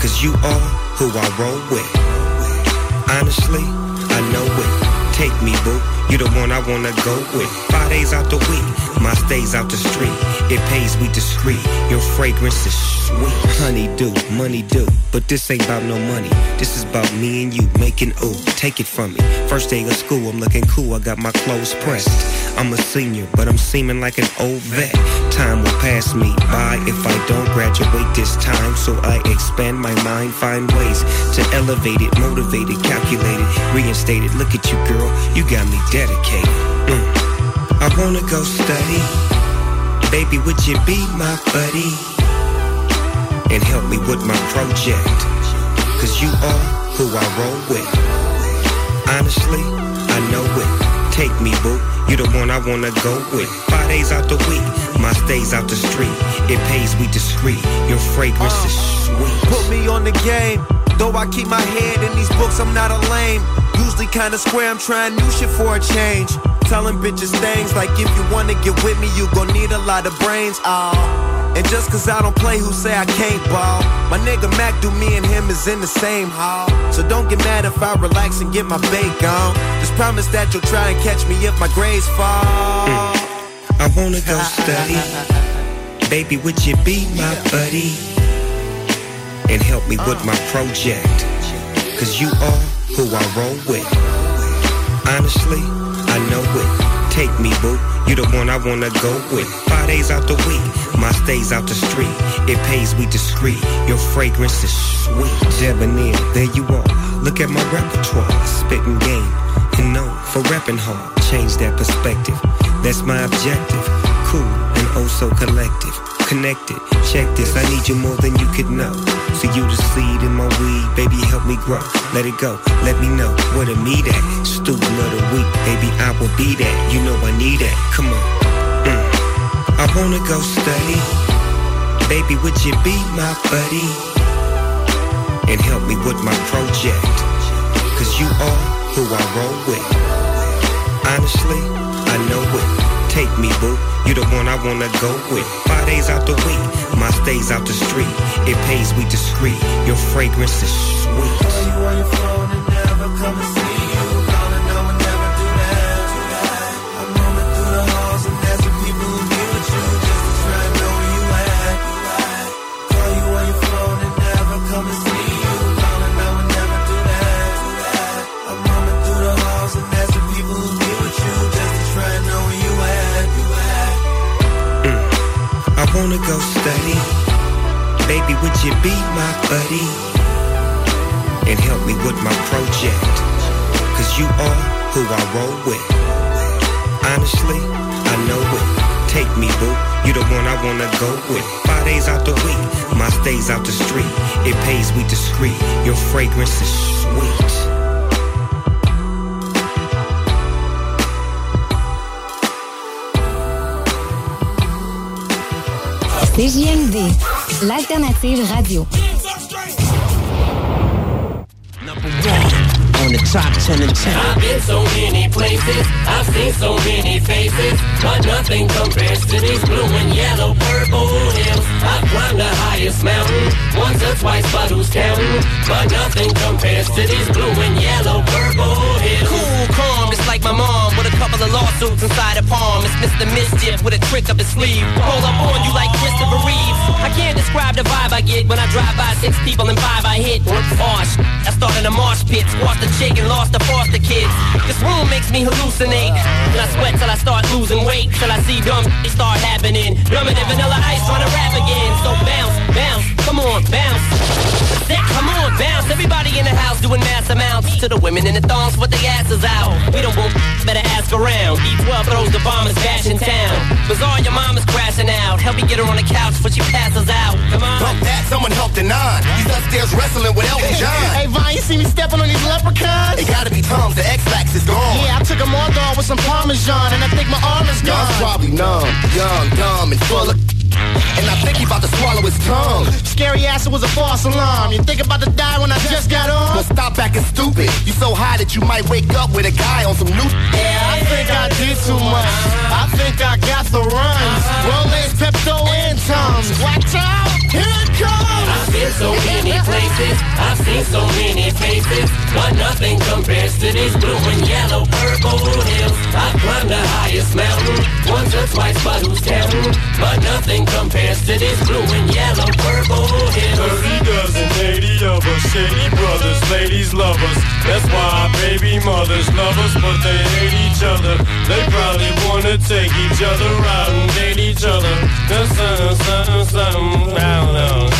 Cause you are who I roll with. Honestly, I know it Take me, boo. You the one I wanna go with. Five days out the week, my stays out the street. It pays we discreet. Your fragrance is. Honey do, money do. But this ain't about no money. This is about me and you making ooh. Take it from me. First day of school, I'm looking cool. I got my clothes pressed. I'm a senior, but I'm seeming like an old vet. Time will pass me by if I don't graduate this time. So I expand my mind, find ways to elevate it, motivate it, calculate it, reinstate it. Look at you, girl, you got me dedicated. Mm. I wanna go study. Baby, would you be my buddy? And help me with my project. Cause you are who I roll with. Honestly, I know it. Take me, boo. You the one I wanna go with. Five days out the week, my stays out the street. It pays we discreet. Your fragrance is uh, sweet. Put me on the game. Though I keep my head in these books, I'm not a lame. Usually kinda square, I'm trying new shit for a change. Telling bitches things like if you wanna get with me, you gon' need a lot of brains. Oh. And just cause I don't play, who say I can't ball? My nigga Mac do me and him is in the same hall. So don't get mad if I relax and get my bake on. Just promise that you'll try and catch me if my grades fall. Mm. I wanna go study. Baby, would you be my buddy? And help me with my project. Cause you are who I roll with. Honestly, I know it. Take me, boo. You the one I wanna go with. Five days out the week, my stays out the street. It pays we discreet. Your fragrance is sweet. Debonair, there you are. Look at my repertoire. Spitting game. And no, for repping hard. Change that perspective. That's my objective. Cool and oh so collective. Connected. Check this, I need you more than you could know. So you the seed in my weed, baby, help me grow. Let it go, let me know where to meet at. Student of the week, baby, I will be that. You know I need that. Come on. I wanna go study. Baby, would you be my buddy? And help me with my project. Cause you are who I roll with. Honestly, I know it. Take me, boo. You the one I wanna go with. Five days out the week, my stays out the street. It pays we discreet. Your fragrance is sweet. Would you be my buddy? And help me with my project. Cause you are who I roll with. Honestly, I know it. Take me, boo. You the one I wanna go with. Five days out the week, my stays out the street. It pays we discreet. Your fragrance is sweet. CJMD, l'alternative radio. on the top 10 and 10. I've been so many places, I've seen so many faces, but nothing compares to these blue and yellow purple hills. I've climbed the highest mountain, once or twice, but who's counting? But nothing compares to these blue and yellow purple hills. Cool, calm, it's like my mom with a couple of lawsuits inside her palm. It's Mr. Mischief with a trick up his sleeve. Roll up on you like Christopher Reeves. I can't describe the vibe I get when I drive by six people and five I hit. Oh, sh- I started a marsh pit, squashed the chick and lost the foster kids. This room makes me hallucinate. And I sweat till I start losing weight. Till I see dumb start happening. Dumber than vanilla ice trying to rap again. So bounce, bounce, come on, bounce. Sick, come on, bounce. Everybody in the house doing mass amounts. To the women in the thongs with their asses out. We don't want better ask around. D12 throws the bombers bash in town. Bizarre, your mama's crashing out. Help me get her on the couch before she passes out. Come on. Bump that, someone help the nine. He's upstairs wrestling with Elton John. Hey, Vine, you see me stepping on these leprechauns? It gotta be Tom's, the X-Lax is gone. Yeah, I took them all dog with some Parmesan, and I think my arm is gone. Y'all's probably numb, young, dumb, and full of and I think he about to swallow his tongue. Scary ass, it was a false alarm. You think about to die when I just got on? Well, stop acting stupid. You so high that you might wake up with a guy on some new. Yeah, I think I did too much. I think I got the runs. Rolaids, Pepto, and Tums. Watch out, here it comes. I've been so many places, I've seen so many faces, but nothing compares to these blue and yellow purple hills. I've climbed the highest mountain, once or twice, but who's counting? But nothing compares to these blue and yellow purple hills. Thirty dozen, eighty of us, shady brothers, ladies love us. That's why baby mothers love us, but they hate each other. They probably wanna take each other out and date each other. That's something, something, something, I don't.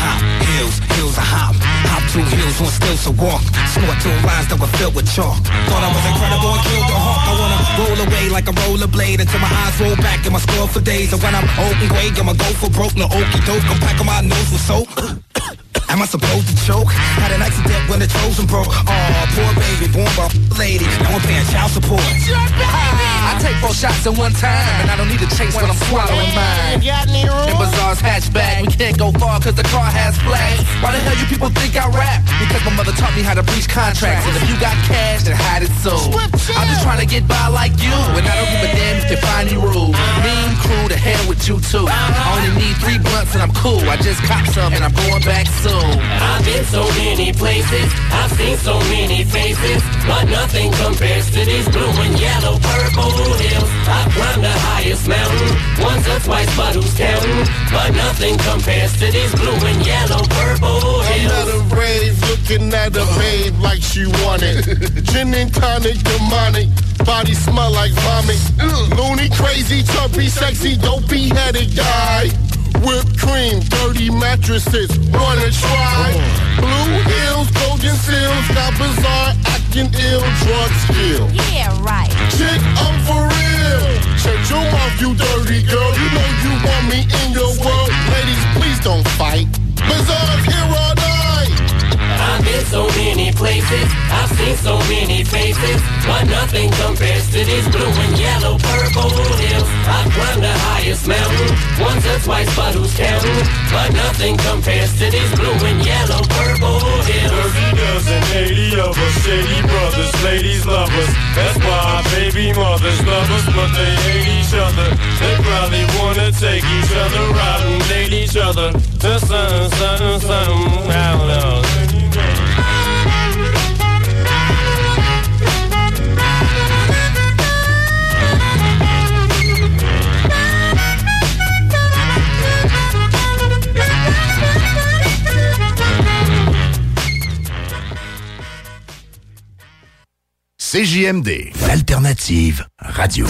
Hop, hills, hills I hop. Hop two hills, to walk. Snort two lines that were filled with chalk. Thought I was incredible and killed the hawk. I wanna roll away like a rollerblade until my eyes roll back and my score for days. And when I'm old and gray, I'ma go for broke. No okey doke, I'm packing my nose with soap. Am I supposed to choke? Had an accident when the chosen broke. Aw, poor baby, born by a lady. Now I'm paying child support. I take four shots at one time, and I don't need to chase when I'm swallowing mine. Got any room? In Bizarre's hatchback, we can't go far cause the car has flags. Why the hell you people think I rap? Because my mother taught me how to breach contracts. And if you got cash, then hide it so. I'm just trying to get by like you, and I don't give a damn if you find you rude. Mean crew, to hell with you too. I only need three blunts and I'm cool. I just cop some and I'm going back soon. I've been so many places, I've seen so many faces, but nothing compares to these blue and yellow purple hills. I've climbed the highest mountain, once or twice, but who's counting? But nothing compares to these blue and yellow purple hills. at a rave looking at a babe like she wanted. Gin and tonic, demonic. Body smell like vomit. Loony, crazy, chubby, sexy, dopey headed guy. Whipped cream, dirty mattresses. Wanna try? Blue hills, golden seals. Got bizarre, acting ill, drug skill. Yeah, right. Chick, I'm for real. Shut your mouth, you dirty girl. You know you want me in your world. Ladies, please don't fight. Bizarre's here all night. I've been so many places, I've seen so many faces, but nothing compares to these twice, but who's counting? But nothing compares to these blue and yellow purple hills. Thirty dozen, eighty of us, shady brothers, ladies love us. That's why baby mothers love us, but they hate each other. They probably wanna take each other out and date each other. Something, something, something, I don't CJMD, l'alternative radio.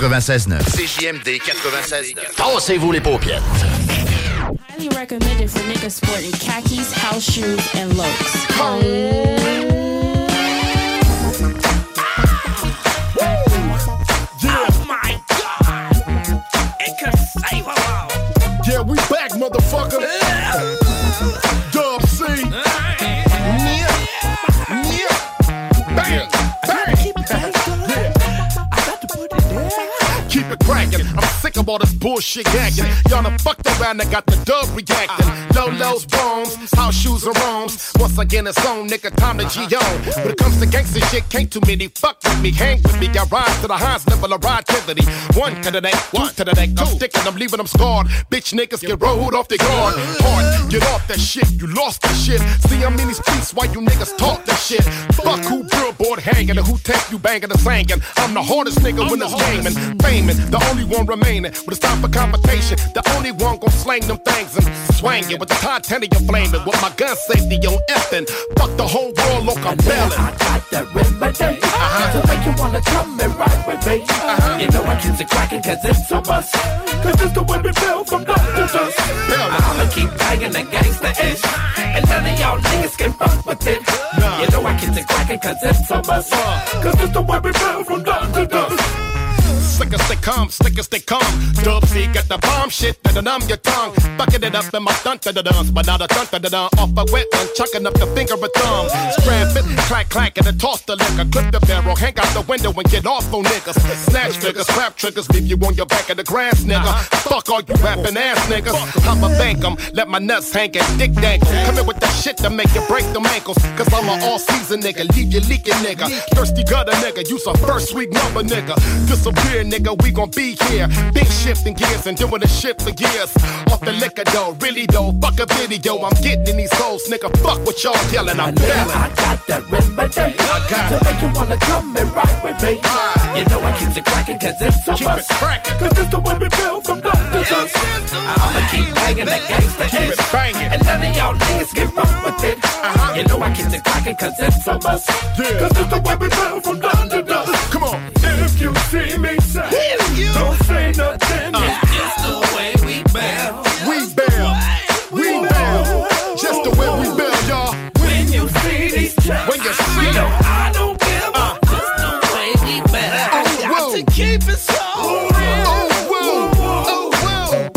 96.9. CJMD 96.9. Tassez-vous les paupières. Highly recommended for niggas sporting khakis, house shoes, and lokes. This bullshit. Y'all done fucked around and got the dub reacting. Low lows, bones, house shoes and roams. Once again, it's on, nigga, time to G on. When it comes to gangster shit, can't too many fuck with me. Hang with me, I rise to the highest level of relativity. One to the neck, two to the neck. I'm sticking, I'm leaving them scarred. Bitch niggas get rolled off their guard. Hard, get off that shit, you lost that shit. See, I'm in these streets while you niggas talk that shit. Fuck who billboard hanging and who take you banging and singing. I'm the hardest nigga when it's gaming. Faming, the only one remaining. When it's time for competition, the only one gon' slang them things and swang it with the titanium flaming. With my gun safety on effing. Fuck the whole world, look, I'm belling. I got that remedy uh-huh. to make you wanna come and ride with me. Uh-huh. You know I keep it cracking cause it's a must. Cause it's the way we feel from dust to dust. I'ma keep banging the gangsta ish. And none of y'all niggas can fuck with it. You know I keep it cracking cause it's a must. Uh. Cause it's the way we feel they come, slick as they come. Dub C got the bomb shit that numb your tongue. Bucking it up in my dun da duns, but not a dun da dun. Off a wet one, chucking up the finger of thumb. Scram it, clack clack, and then toss the liquor. Clip the barrel, hang out the window and get off oh, on niggas. Snatch figures, slap triggers, leave you on your back of the grass, nigga. Fuck all you rapping ass niggas. I'ma bank 'em, let my nuts hang and dick dangle. Come in with that shit to make you break them ankles. Cause I'm an all season nigga, leave you leaking nigga. Thirsty gutter nigga, use a first week number nigga. Disappear nigga, we gon' be here. Big shifting gears and doing the shit for years. Off the liquor though, really though, fuck a video. I'm getting in these hoes, nigga, fuck what y'all yelling. I'm belling. I got that remedy to make you wanna come and rock with me. You know I keep it cracking cause it's so Keep much. it cracking. Cause it's the way we build from to dust. I'ma keep banging that gangsta Keep shit. And none of y'all niggas get wrong with it. Uh-huh. You know I keep it cracking cause it's so much. Cause it's the way we build from dust to you see me say, don't say nothing. It's just the way we build. We bail. We bail. Just the way we bail, y'all. When you see these tracks, When you see you them. I don't give a just the way we build. Oh, whoa. to keep it so. Oh. Oh, whoa.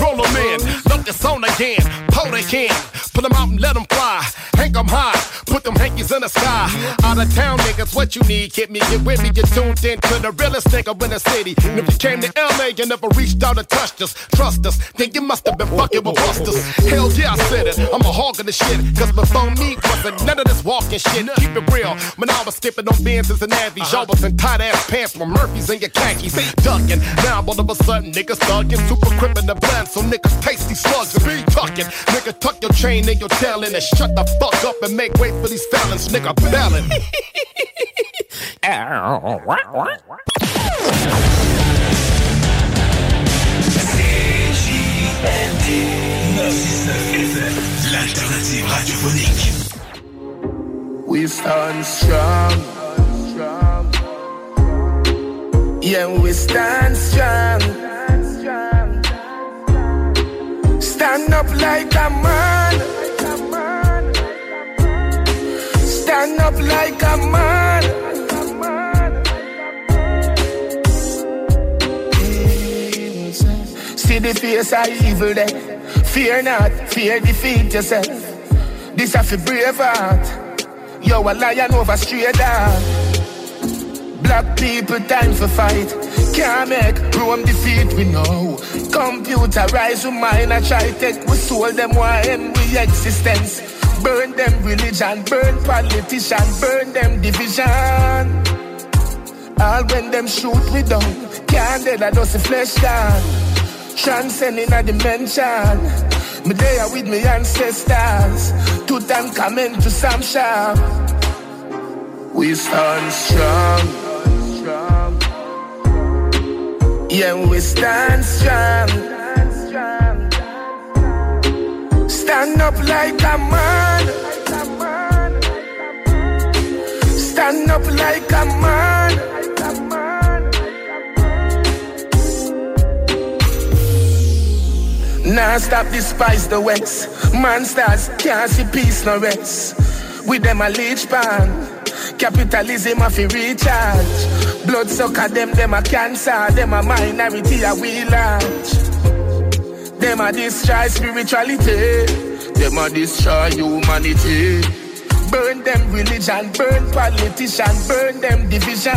Roll 'em in. Look, it's on again. Pull the can. Pull 'em out and let 'em fly. Hang 'em high. Put them hankies in the sky. Out of town niggas, what you need? Get me, get with me. You're tuned in to the realest nigga in the city. And if you came to LA, you never reached out and touched us. Trust us, then you must have been fucking with busters. Hell yeah, I said it. I'm a hog of the shit. Cause before me wasn't none of this walking shit. Keep it real. When I was skipping on Benz's and Avies, uh-huh. y'all was in tight ass pants with Murphys and your khakis. Ducking. Now all of a sudden niggas thugging. Super crip in the blend. So niggas tasty slugs and be tucking. Nigga, tuck your chain in your tail and shut the fuck up and make way for these felons. Nigga, bellin'. L'alternative radiophonique. We stand strong. Yeah, we stand strong. Stand up like a man. Stand up like a man. See the face of evil there. Fear not, fear defeat yourself. This a fi brave heart. Yo, a lion over stray dog. Black people time for fight. Can't make Rome defeat we know. Computerize we mind I try take we soul them why end we existence. Burn them religion, burn politician, burn them division. All when them shoot we down. Can't dead I just flesh down. Transcending a dimension. Me there with me ancestors. Two time coming to some shop. We stand strong. Yeah, we stand strong. Stand up like a man. Stand up like a man. Now stop despise the West. Monsters can't see peace no rest. With them a leech pan. Capitalism a fi recharge. Blood sucker them, them a cancer. Them a minority a we large. Them a destroy spirituality. Them a destroy humanity. Burn them religion, burn politician, burn them division.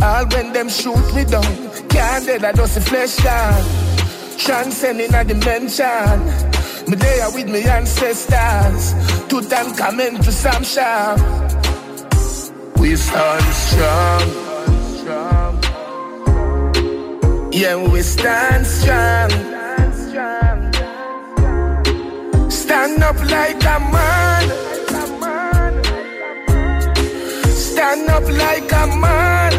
All when them shoot we down, can't dead a dusty flesh down. Transcending a dimension. Me there with me ancestors. Two time coming to some shop. We stand strong. Yeah, we stand strong. Stand up like a man. Stand up like a man.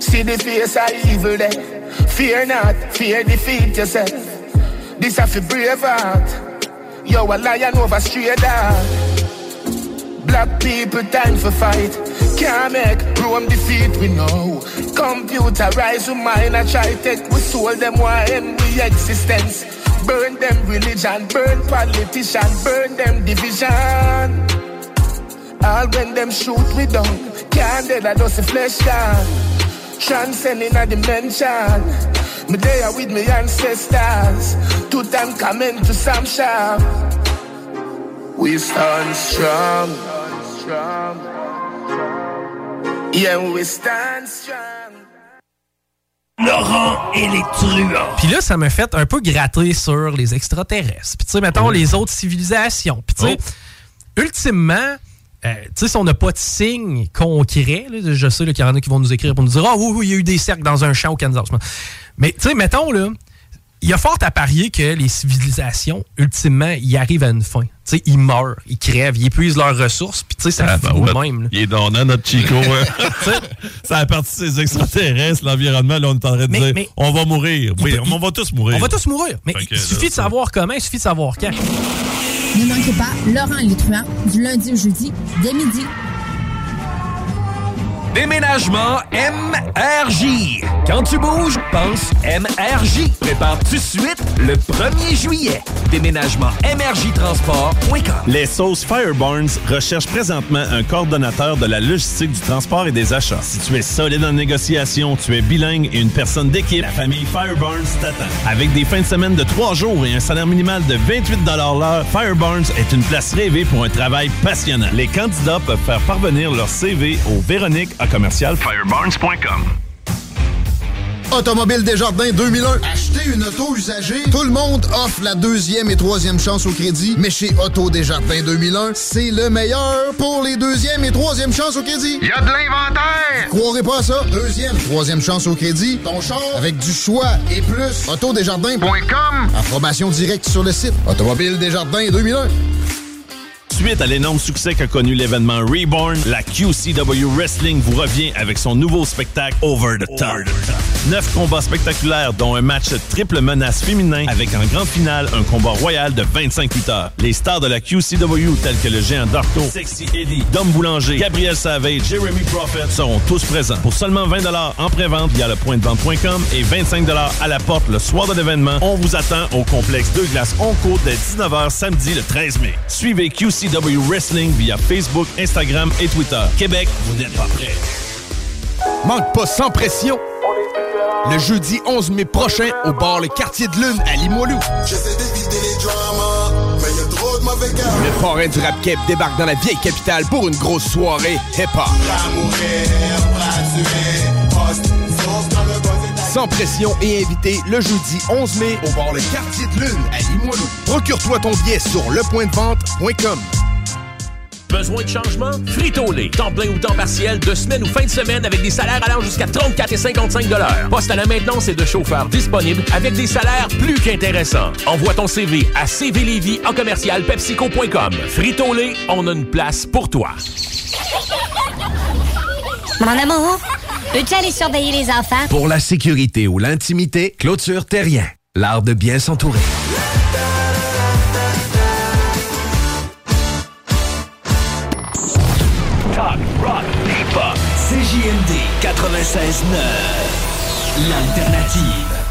See the face of evil there. Fear not, fear defeat yourself. This a fi brave heart. Yo, a lion over stray dog. Black people time for fight. Can't make Rome defeat we know. Computerize we mind I try take we soul them why end we existence. Burn them religion, burn politician, burn them division. All when them shoot we down, can't dead a dusty flesh down. Transcending a dimension. Me there with me ancestors. Two time coming to some shop. We stand strong. Yeah, we stand strong. Laurent et les truands. Puis là, ça m'a fait un peu gratter sur les extraterrestres. Puis tu sais, mettons les autres civilisations. Puis tu sais, ultimement, euh, tu sais, si on n'a pas de signe concret, là, je sais là, qu'il y en a qui vont nous écrire pour nous dire Ah oui, oui, il y a eu des cercles dans un champ au Kansas. Mais tu sais, mettons, là, il y a fort à parier que les civilisations, ultimement, ils arrivent à une fin. Tu sais, ils meurent, ils crèvent, ils épuisent leurs ressources, puis tu sais, ça Ah, finit ben ouais. même. là. Il est donnant, notre Chico. hein. ça a parti de ces extraterrestres, l'environnement. Là, on est en train de Mais- dire mais- on va mourir. Oui, peut- on va tous mourir. On va tous mourir. Mais il suffit là, de savoir comment, il suffit de savoir quand. Ne manquez pas Laurent truands du lundi au jeudi dès midi. Déménagement MRJ. Quand tu bouges, pense MRJ. Prépare tout de suite le 1er juillet. Déménagement MRJtransport.com. Les sauces Fireburns recherchent présentement un coordonnateur de la logistique du transport et des achats. Si tu es solide en négociation, tu es bilingue et une personne d'équipe, la famille Fireburns t'attend. Avec des fins de semaine de 3 jours et un salaire minimal de 28 l'heure, Fireburns est une place rêvée pour un travail passionnant. Les candidats peuvent faire parvenir leur CV au Véronique à commercial fireburns.com. Automobile Desjardins 2001. Acheter une auto usagée. Tout le monde offre la deuxième et troisième chance au crédit. Mais chez Auto Desjardins 2001, c'est le meilleur pour les deuxième et troisième chances au crédit. Il y a de l'inventaire! Croirez pas à ça. Deuxième, troisième chance au crédit. Ton char avec du choix et plus. Autodesjardins.com. Approbation directe sur le site. Automobile Desjardins 2001. Suite à l'énorme succès qu'a connu l'événement Reborn, la QCW Wrestling vous revient avec son nouveau spectacle Over the Top. Neuf combats spectaculaires, dont un match triple menace féminin avec en grande finale un combat royal de 25 lutteurs. Les stars de la QCW tels que le géant Darto, Sexy Eddie, Dom Boulanger, Gabriel Savage, Jeremy Prophet seront tous présents. Pour seulement 20 en pré-vente via le point de vente.com et 25 à la porte le soir de l'événement, on vous attend au complexe Deux Glaces Onco dès 19h samedi le 13 mai. Suivez QCW Wrestling via Facebook, Instagram et Twitter. Québec, vous n'êtes pas prêts. Manque pas sans pression. Le jeudi 11 mai prochain au bar Le Quartier de Lune à Limoilou. Le parrain du rap cap débarque dans la vieille capitale pour une grosse soirée hip-hop. Sans pression et invité le jeudi 11 mai au bar Le Quartier de Lune à Limoilou. Procure-toi ton billet sur lepointdevente.com. Besoin de changement? Frito-Lay. Temps plein ou temps partiel, de semaine ou fin de semaine avec des salaires allant jusqu'à 34 et 55 Poste à la maintenance et de chauffeurs disponibles avec des salaires plus qu'intéressants. Envoie ton CV à cvlévy en commercial pepsico.com. Frito-Lay, on a une place pour toi. Mon amour, peux-tu aller surveiller les enfants? Pour la sécurité ou l'intimité, clôture terrien. L'art de bien s'entourer. Talk, rock, hip-hop. CJMD 96.9. L'alternative.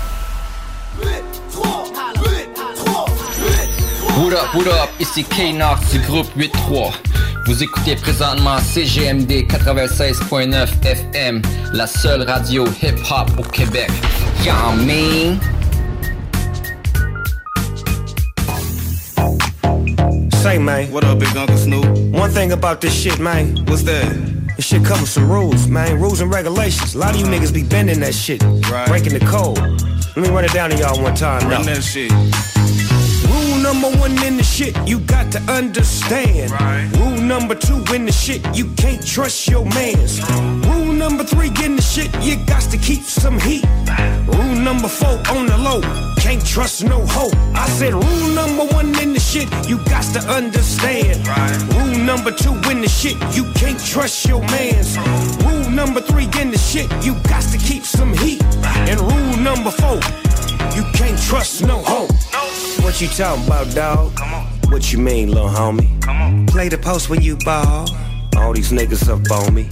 What up, what up, ici K-Nox du groupe 8-3. Vous écoutez présentement CJMD 96.9 FM, la seule radio hip-hop au Québec. Y'all mean? Say, man. What up, Big Uncle Snoop? One thing about this shit, man. What's that? This shit comes with some rules, man. Rules and regulations. A lot of you niggas be bending that shit. right. Breaking the code. Let me run it down to y'all one time now. Run that shit. Rule number one in the shit, you got to understand. Rule number two in the shit, you can't trust your mans. Rule number three in the shit, you got to keep some heat. Rule number four on the low, can't trust no hoe. I said rule number one in the shit, you got to understand. Rule number two in the shit, you can't trust your mans. Rule number three in the shit, you got to keep some heat. And rule number four, you can't trust no hoe. What you talking about, dog? What you mean, little homie? Play the post when you ball. All these niggas up on me.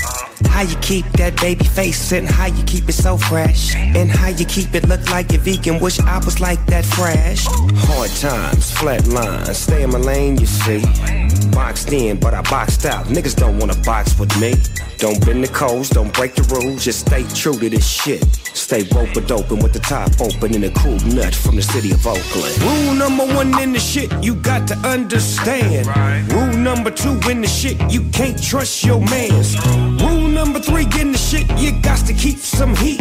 How you keep that baby face and how you keep it so fresh? And how you keep it look like you're vegan, wish I was like that fresh. Hard times, flat lines, stay in my lane, you see. Boxed in, but I boxed out. Niggas don't wanna box with me. Don't bend the codes, don't break the rules, just stay true to this shit. Stay rope open with the top open and a cool nut from the city of Oakland. Rule number one in the shit, you got to understand. Rule number two in the shit, you can't trust your mans. Rule number three in the shit, you got to keep some heat.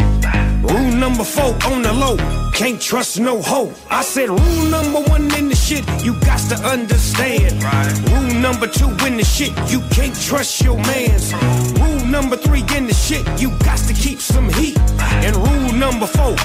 Rule number four on the low. Can't trust no hoe. I said rule number one in the shit, you got to understand. Rule number two in the shit, you can't trust your mans. Rule number three in the shit, you got to keep some heat. And rule number four,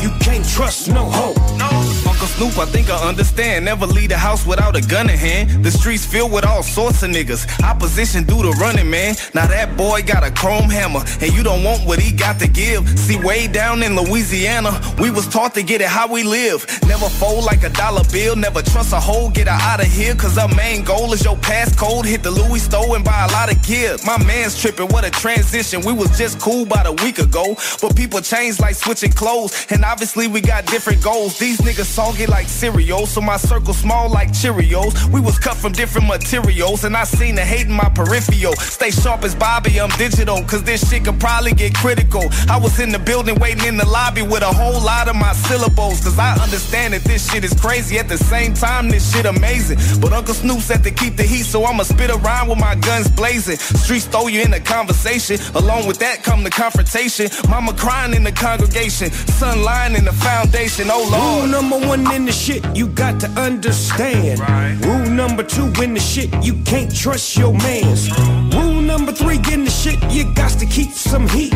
you can't trust no hoe. Uncle Snoop, I think I understand. Never leave the house without a gun in hand. The streets filled with all sorts of niggas. Opposition do the running, man. Now that boy got a chrome hammer, and you don't want what he got to give. See, way down in Louisiana, we was taught to get it how we live. Never fold like a dollar bill, never trust a hoe, get her out of here. Cause our main goal is your passcode. Hit the Louis store and buy a lot of gear. My man's tripping, what a transition. We was just cool about a week ago. But people change like switching clothes, and obviously we got different goals. These niggas like cereal, so my circle small like Cheerios. We was cut from different materials, and I seen the hate in my peripheral. Stay sharp as Bobby, I'm digital, cause this shit could probably get critical. I was in the building waiting in the lobby with a whole lot of my syllables, cause I understand that this shit is crazy. At the same time, this shit amazing. But Uncle Snoop said to keep the heat, so I'ma spit around with my guns blazing. Streets throw you in a conversation. Along with that come the confrontation. Mama crying in the congregation, son lying in the foundation. Oh Lord. number one in the shit, you got to understand. Rule number two in the shit, you can't trust your mans. Rule number three in the shit, you got to keep some heat.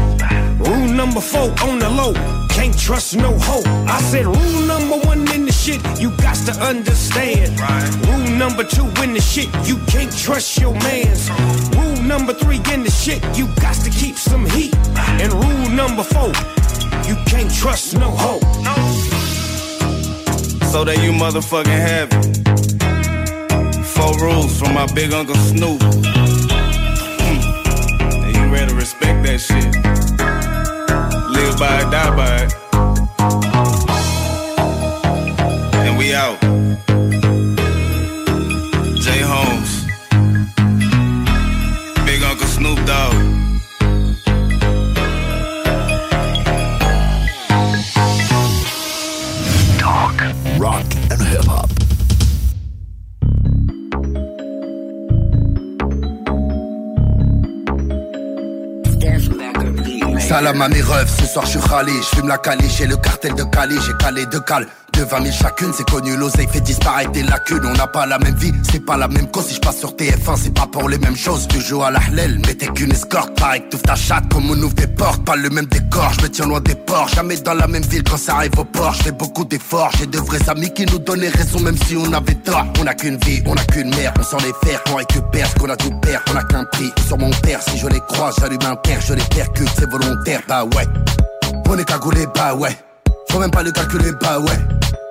Rule number four on the low, can't trust no hoe. I said rule number one in the shit, you got to understand. Rule number two in the shit, you can't trust your mans. Rule number three in the shit, you got to keep some heat. And rule number four, you can't trust no hoe. So that you motherfucking have it. Four rules from my big uncle Snoop. Hmm. And you better respect that shit. Live by it, die by it. Salam à mes ce soir je suis rallye, je fume la caliche et le cartel de Cali, j'ai calé deux cales. De 20 000 chacune, c'est connu, l'oseille fait disparaître des lacunes. On n'a pas la même vie, c'est pas la même cause. Si je passe sur TF1, c'est pas pour les mêmes choses. Tu joues à la hlel, mais t'es qu'une escorte. Pareil que ta chatte, comme on ouvre des portes. Pas le même décor, je me tiens loin des ports. Jamais dans la même ville quand ça arrive au port. Je fais beaucoup d'efforts, j'ai de vrais amis qui nous donnaient raison, même si on avait tort. On a qu'une vie, on a qu'une mère, on s'en les faire, qu'on récupère ce qu'on a tout perdre. On a qu'un prix sur mon père. Si je les croise, j'allume un père, je les percute, c'est volontaire, bah ouais. On est cagoulé, bah ouais. Faut même pas le calculer, bah ouais.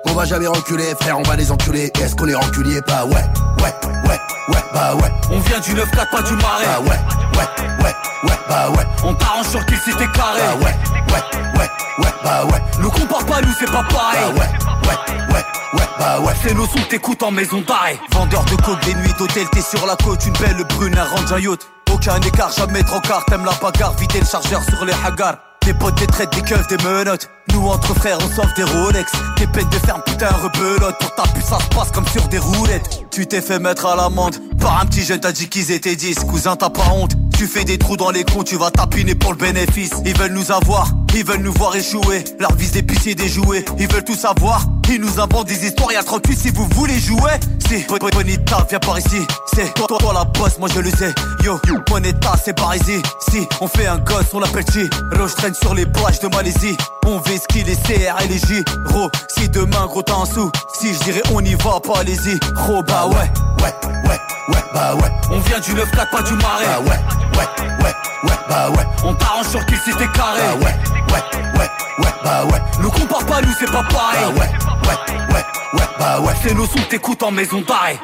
On va jamais reculer, frère, on va les enculer. Est-ce qu'on est reculier Bah ouais, ouais, ouais, ouais, bah ouais. On vient du 9-4, pas du marais. Bah ouais, ouais, ouais, ouais, bah ouais. On t'arrange sur qu'il s'était carré. Bah ouais, ouais, ouais, ouais, bah ouais. Nous compare pas, nous c'est pas pareil. Bah ouais, ouais, ouais, ouais, bah ouais. C'est nos sons t'écoutes en maison d'arrêt. Vendeur de coke, des nuits d'hôtel, t'es sur la côte, une belle brune, un range un yacht. Aucun écart, jamais trop car, t'aimes la bagarre, vider le chargeur sur les hagars. Tes potes, des traites, des keufs, des menottes. Nous, entre frères, on sauve des Rolex. Tes peines de ferme, putain, rebelote. Pour ta se passe comme sur des roulettes. Tu t'es fait mettre à l'amende. Par un petit jeune, t'as dit qu'ils étaient 10. Cousin, t'as pas honte. Tu fais des trous dans les comptes, tu vas tapiner pour le bénéfice. Ils veulent nous avoir, ils veulent nous voir échouer. Leur vise des jouets. Ils veulent tout savoir. Ils nous inventent des histoires, y'a 38 si vous voulez jouer. C'est Bo- Bo- Bonita, viens par ici. C'est toi, toi, toi la bosse, moi je le sais. Yo, Bonita, c'est par ici. Si on fait un gosse, on l'appelle Chi. Roche traîne sur les plages de Malaisie. On vesquille les CR et les J. Ro, si demain gros t'as un sou. Si je dirais on y va, pas allez-y. Ro, bah ouais. Ouais, ouais, ouais, bah ouais. On vient du 9-4, pas du marais. Bah ouais, ouais, ouais, ouais, bah ouais. On t'arrange sur qu'il s'était carré. Bah ouais, ouais, ouais, ouais, bah ouais. Nous compare pas, nous c'est pas pareil. Bah ouais, ouais, ouais, ouais, bah ouais. C'est nos sons que t'écoutes en maison d'arrêt.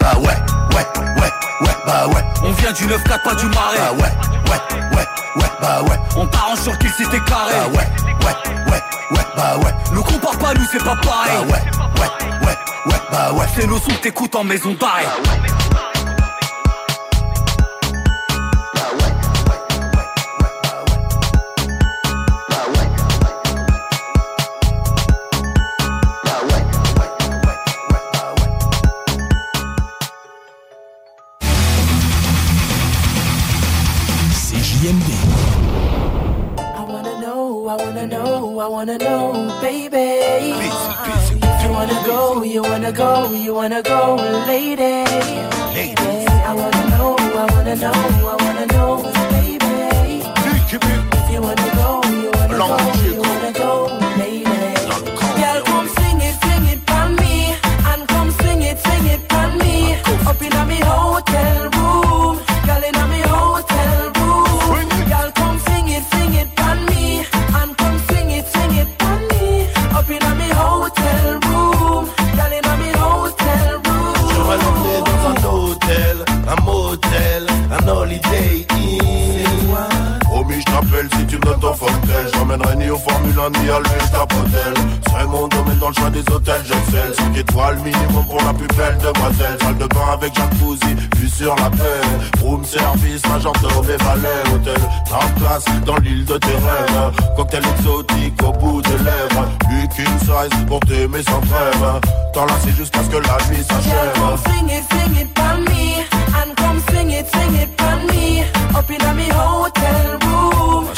Bah ouais, bah ouais. On vient du 9-4, pas du marais. Bah ouais, ouais, ouais, ouais, bah ouais. On t'arrange sur qu'il s'était carré. Bah ouais, ouais, ouais, ouais, bah ouais. Nous compare pas, nous c'est pas pareil. Bah ouais, ouais, ouais, ouais, bah ouais. C'est nos sons que t'écoutes en maison d'arrêt. CJMD. Wanna know, baby. If uh-uh. you wanna go, you wanna go, you wanna go, lady. Lady. I wanna know, I wanna know, I wanna know, baby. If you wanna go, you wanna go, you wanna go, lady. Girl, come sing it, sing it for me, and come sing it, sing it for me. Up in a me hotel J'emmènerai ni au Formule 1 ni à l'Ultra Potel. C'est mon domaine dans le choix des hôtels, j'excelle. 5 étoiles minimum pour la plus belle demoiselle. Salle de bain avec jacuzzi, vue sur la paix. Room service, majordome et valet. Hôtel, top classe dans l'île de tes rêves. Cocktail exotique au bout des lèvres. Qu'une size pour t'aimer sans trêve. T'enlacer jusqu'à ce que la nuit s'achève. come sing it, sing it for me, and come sing it, sing it for me. Up in a me hotel room,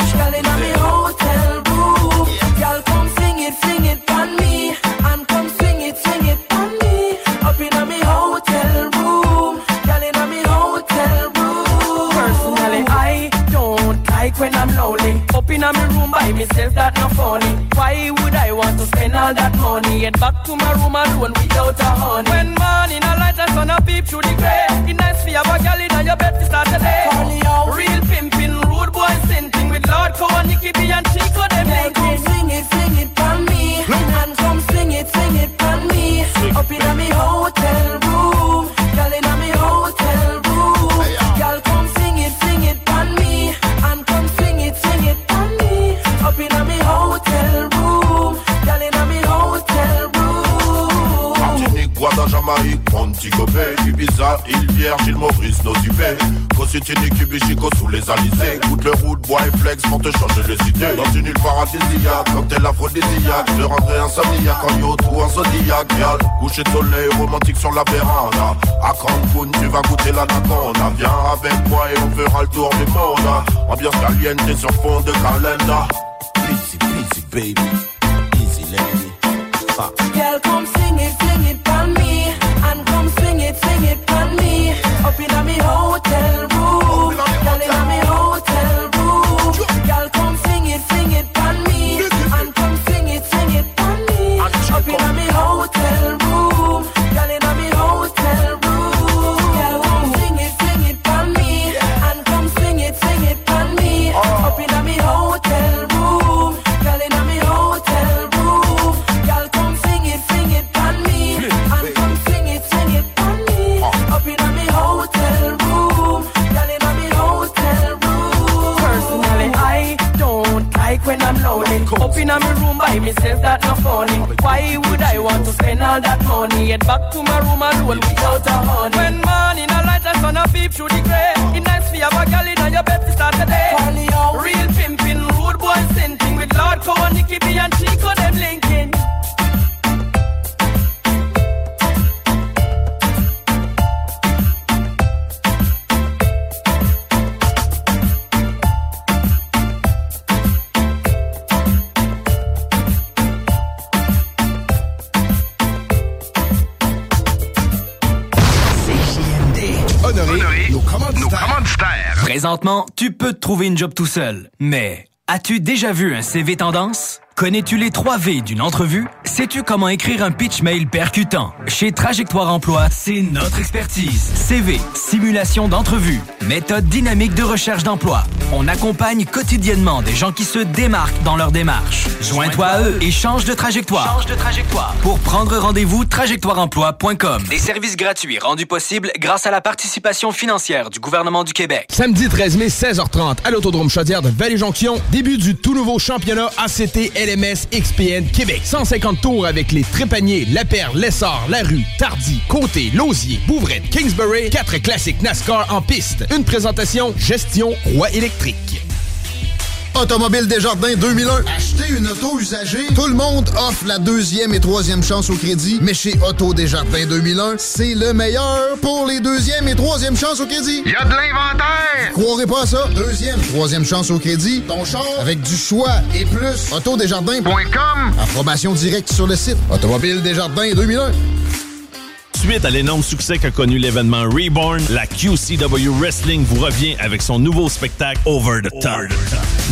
don't when I'm lonely. Up in me room by myself, that not funny. Why would I want to spend all that money? Get back to my room alone without a honey. When morning a light a sun a peep through the grey. It nice for you have a gal in your bed to start the day. Real pimpin', rude boy sinting with Lord Coe and Nicky B and Chico them linking. Come sing it, sing it for me, and come sing it, sing it for me. Up in me hotel Jamaïque, Montego Bay, Ibiza, île Vierge, île Maurice, Nosibé. Cositini, Cubichico sous les alizés. Goûte le route, bois et flex pour te changer les idées. Dans une île paradisiaque, cocktail aphrodisiaque. Je rentrais insomniaque en yacht ou en zodiac. Vial, coucher de soleil romantique sur la véranda. À Cancun, tu vas goûter l'anaconda. Viens avec moi et on fera le tour du monde. Ambiance caliente sur fond de calenda. Easy, easy, baby. Easy, lady. Ah. Up in a me hotel me says that no funny. Why would I want to spend all that money? Get back to my room and alone without a honey. When morning a light a sun a peep through the grey. It nice for you have a gal in your bed to start the day. Real pimpin', rude boy sinting with Lord Coe and Nicky B and Chico them linking. Présentement, tu peux te trouver une job tout seul. Mais as-tu déjà vu un CV tendance? Connais-tu les 3 V d'une entrevue? Sais-tu comment écrire un pitch mail percutant? Chez Trajectoire Emploi, c'est notre expertise. CV, simulation d'entrevue, méthode dynamique de recherche d'emploi. On accompagne quotidiennement des gens qui se démarquent dans leur démarche. Joins-toi à eux et change de trajectoire. Change de trajectoire. Pour prendre rendez-vous, trajectoireemploi.com. Des services gratuits rendus possibles grâce à la participation financière du gouvernement du Québec. Samedi 13 mai, 16h30, à l'Autodrome Chaudière de Vallée-Jonction, début du tout nouveau championnat ACT LMS XPN Québec. 150 tours avec les Trépaniers, La Perle, Lessard, La Rue, Tardy, Côté, Lausier, Bouvrette, Kingsbury, quatre classiques NASCAR en piste. Une présentation Gestion Roi électrique. Automobile Desjardins 2001. Acheter une auto usagée. Tout le monde offre la deuxième et troisième chance au crédit. Mais chez Auto Desjardins 2001, c'est le meilleur pour les deuxième et troisième chances au crédit. Y a de l'inventaire! Croirez pas ça? Deuxième, troisième chance au crédit. Ton char avec du choix et plus. Autodesjardins.com. Approbation directe sur le site. Automobile Desjardins 2001. Suite à l'énorme succès qu'a connu l'événement Reborn, la QCW Wrestling vous revient avec son nouveau spectacle Over the Top.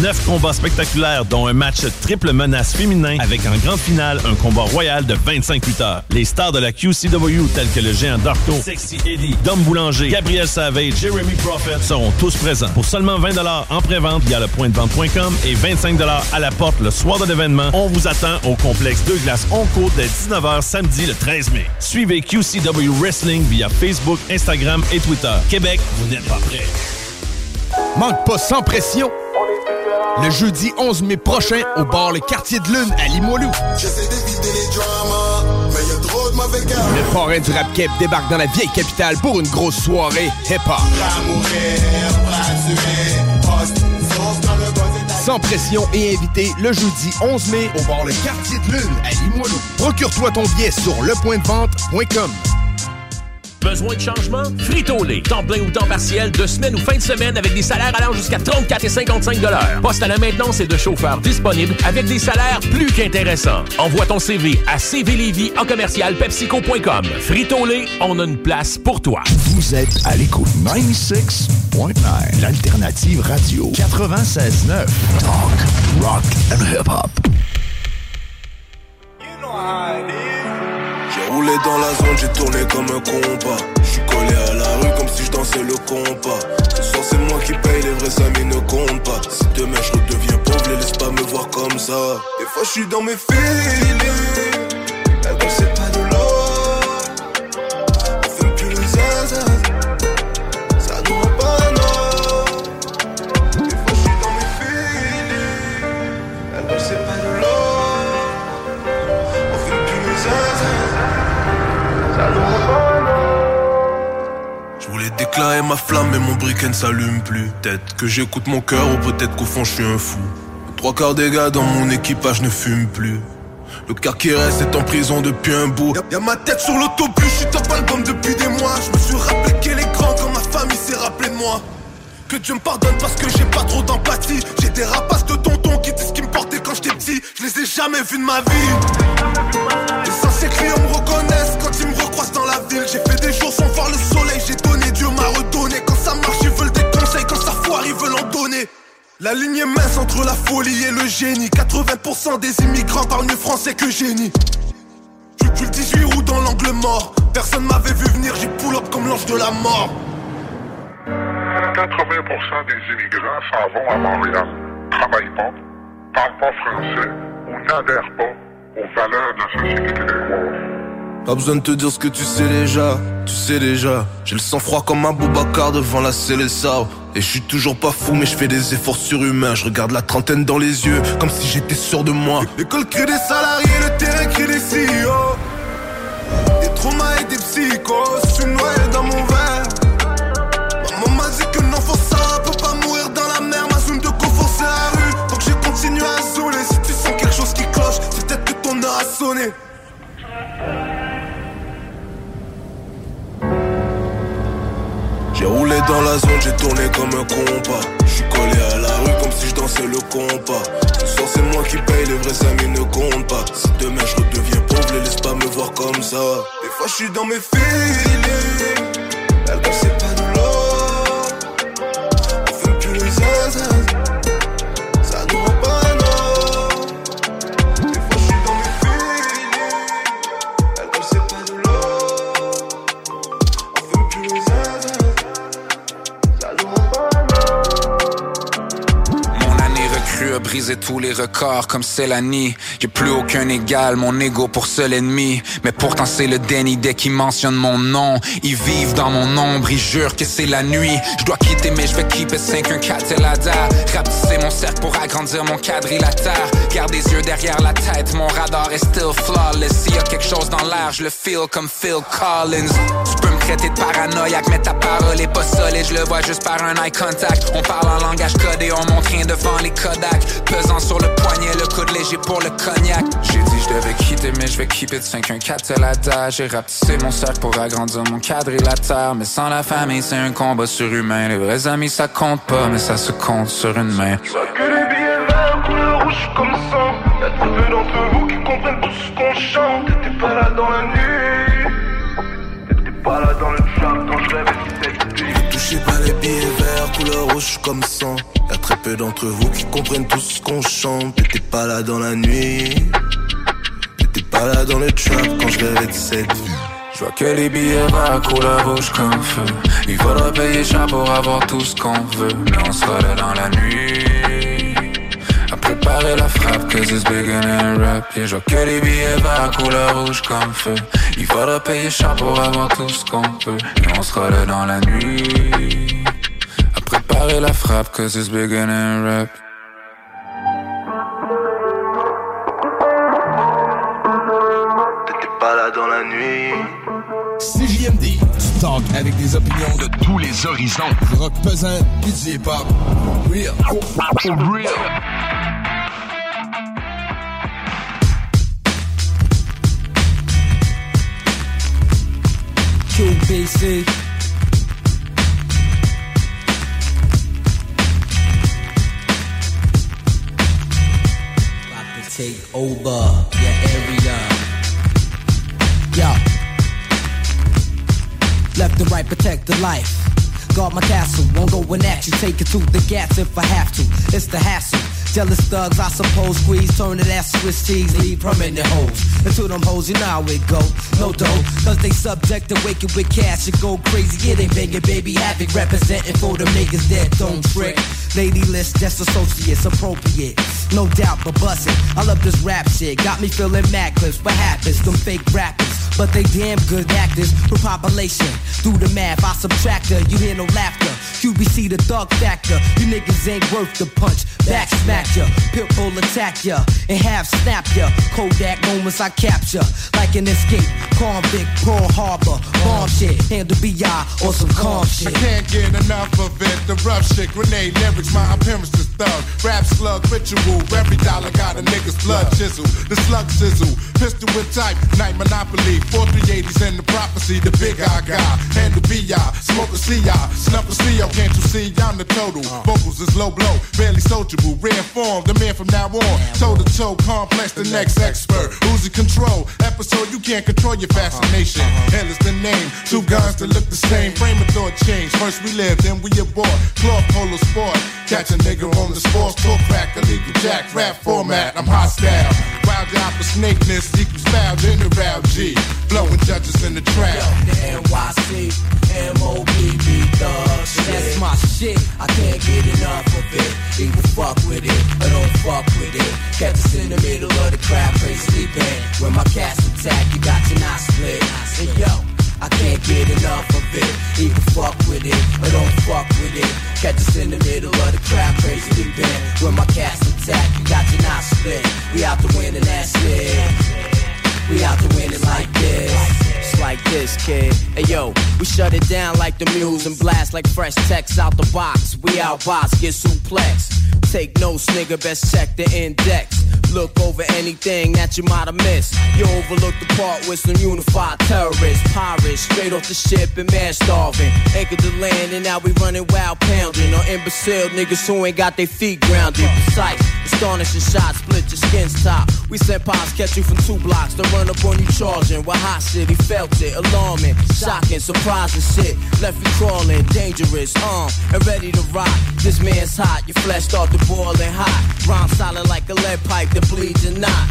Neuf combats spectaculaires, dont un match triple menace féminin avec en grande finale un combat royal de 25 lutteurs. Les stars de la QCW tels que le géant Darko, Sexy Eddie, Dom Boulanger, Gabriel Savage, Jeremy Prophet seront tous présents. Pour seulement 20 en pré-vente via le point de vente.com et 25 à la porte le soir de l'événement, on vous attend au complexe Deux Glaces Onco dès 19h samedi le 13 mai. Suivez QCW Wrestling via Facebook, Instagram et Twitter. Québec, vous n'êtes pas prêts. Manque pas sans pression. Le jeudi 11 mai prochain au bar Le Quartier de Lune à Limoilou. Le forain du rap cap débarque dans la vieille capitale pour une grosse soirée hip-hop. Sans pression et invité le jeudi 11 mai au bar Le Quartier de Lune à Limoilou. Procure-toi ton billet sur lepointdevente.com. Besoin de changement? Frito-Lay. Temps plein ou temps partiel, de semaine ou fin de semaine avec des salaires allant jusqu'à 34 et 55 Poste à la maintenance et de chauffeurs disponibles avec des salaires plus qu'intéressants. Envoie ton CV à cvlévy en commercial pepsico.com. Frito-Lay, on a une place pour toi. Vous êtes à l'écoute 96.9, l'alternative radio 96.9. Talk, rock and hip-hop. J'ai roulé dans la zone, j'ai tourné comme un compas. J'suis collé à la rue comme si je dansais le compas. Ce soir c'est moi qui paye, les vrais amis ne comptent pas. Si demain je redeviens pauvre, les laisse pas me voir comme ça. Des fois je suis dans mes feelings. S'allume plus. Peut-être que j'écoute mon cœur ou peut-être qu'au fond je suis un fou. Trois quarts des gars dans mon équipage ne fument plus. Le quart qui reste est en prison depuis un bout. Y'a, ma tête sur l'autobus, je suis top album depuis des mois. Je me suis rappelé qu'elle est grande quand ma famille s'est rappelé de moi. Que Dieu me pardonne parce que j'ai pas trop d'empathie. J'ai des rapaces de tonton qui disent ce qui me portait quand j'étais petit. Je les ai jamais vus de ma vie La ligne est mince entre la folie et le génie 80% des immigrants parlent mieux français que génie Je suis le 18 août dans l'angle mort Personne m'avait vu venir, j'ai pull up comme l'ange de la mort 80% des immigrants s'en vont à Montréal, travaillent pas, parlent pas français ou n'adhèrent pas aux valeurs de la société québécoise. Pas besoin de te dire ce que tu sais déjà, tu sais déjà. J'ai le sang froid comme un Boubacar devant la Célessa. Et je suis toujours pas fou, mais je fais des efforts surhumains. Je regarde la trentaine dans les yeux, comme si j'étais sûr de moi. L'école crie des salariés, le terrain crie des CEO. Des traumas et des psychos, je suis noyé dans mon verre. Maman m'a dit que non, faut ça, peut pas mourir dans la mer. Ma zone de confort, c'est la rue. Donc je continue à zouler. Si tu sens quelque chose qui cloche, c'est peut-être que ton heure a sonné. J'ai roulé dans la zone, j'ai tourné comme un compas. J'suis collé à la rue comme si je dansais le compas. Ce soir c'est moi qui paye, les vrais amis ne comptent pas. Si demain je redeviens pauvre, les laisse pas me voir comme ça. Des fois je dans mes feelings. Brisé tous les records comme Célanie. J'ai plus aucun égal, mon ego pour seul ennemi. Mais pourtant c'est le déni dès qu'ils mentionnent mon nom. Ils vivent dans mon ombre, ils jurent que c'est la nuit. Je dois quitter mais je vais keep it 514 et la dare. Rapetisser mon cercle pour agrandir mon quadrilatère. Garde les yeux derrière la tête, mon radar est still flawless. S'il y a quelque chose dans l'air, je le feel comme Phil Collins. Traité de paranoïaque, mais ta parole est pas solide, je le vois juste par un eye contact. On parle en langage codé, on montre rien devant les Kodak. Pesant sur le poignet, le coude léger pour le cognac. J'ai dit je devais quitter, mais je vais keep it 514 c'est la date. J'ai rapetissé mon cercle pour agrandir mon quadrilatère. Mais sans la famille, c'est un combat surhumain. Les vrais amis, ça compte pas, mais ça se compte sur une main. que les billets verts, couleur rouge comme sang. Y'a trop peu d'entre vous qui comprennent tout ce qu'on chante. T'étais pas là dans la nuit. Touchez pas les billets verts, couleur rouge comme sang. Y'a très peu d'entre vous qui comprennent tout ce qu'on chante. T'étais pas là dans la nuit. T'étais pas là dans le trap quand je rêvais de cette vie. Je vois que les billets verts couleur rouge comme feu. Il faudra payer cher pour avoir tout ce qu'on veut. Mais on sera là dans la nuit. À préparer la frappe, cause it's bigger than rap. Yeah, je vois que les billets verts couleur rouge comme feu. Il faudra payer cher pour avoir tout ce qu'on veut. Mais on sera là dans la nuit. À préparer la frappe, cause it's bigger than rap. T'étais pas là dans la nuit. CJMD, du talk avec des opinions de tous les horizons. Rock pesant, pis du hip-hop. Real. Real. QBC. About to take over your area. Yo. Left and right, protect the life. Guard my castle, won't go in at you. Take it to the gas if I have to. It's the hassle. Jealous thugs, I suppose. Squeeze, turn to that Swiss cheese, leave permanent hoes. Into them hoes, you know how it go. No dough, cause they subject to waking with cash and go crazy. It ain't banging, baby. Havoc representing for the niggas that don't trick. Lady list, just associates, appropriate. No doubt, but bustin'. I love this rap shit. Got me feeling mad clips. What happens? Them fake rappers. But they damn good actors for population. Do the math, I subtract her. You hear no laughter. QBC the thug factor. You niggas ain't worth the punch. Back smack ya. Pitbull attack ya. And half snap ya. Kodak moments I capture. Like an escape. Convict, Pearl Harbor. Bomb shit. Handle BI or some calm shit. I can't get enough of it. The rough shit, grenade lyrics, my appearance is thug. Rap slug, ritual. Every dollar got a nigga's blood chisel. The slug sizzle. Pistol with type. Night monopoly. 4380s and the prophecy. The big I got. Handle BI. Smoke a CI. Snuff a CO. Can't you see? I'm the total. Uh. Vocals is low blow. Barely sociable. Rare form. The man from now on. Toe to toe. Complex. The next expert. Who's in control? Episode. You can't control your fascination. Uh-huh. Hell is the name. Two guns that look the same. Frame of thought change. First we live, then we abort. Cloth polo sport. Catch a nigga on the sports talk crack. Illegal jack. Rap format. I'm hostile. Wild out for snakeness. Equals foul in the round G. Blowing judges in the trap. The NYC, MOBB thug shit. That's my shit. I can't get enough of it. Fuck with it or don't fuck with it. Catch us in the middle of the crowd, crazy sleeping. When my cats attack, you got your knot split. And yo, I can't get enough of it. Either fuck with it or don't fuck with it. Catch us in the middle of the crowd, crazy sleeping. When my cats attack, you got your knot split. We out to win and that's it. We out to win it like this. It's like this, kid. Hey yo, we shut it down like the muse and blast like fresh text out the box. We out box, get suplex. Take notes, nigga, best check the index. Look over anything that you might have missed. You overlooked the part with some unified terrorists, pirates, straight off the ship and man starving. Anchored the land and now we running wild pounding. Or imbecile niggas who ain't got their feet grounded. Precise, astonishing shots, split your skin's top. We sent pops catch you from two blocks to run up on you charging. With hot city felt it, alarming, shocking, surprising shit. Left you crawling, dangerous, armed and ready to rock. This man's hot, your flesh start to boiling hot. Rhyme solid like a lead pipe that bleeds and not.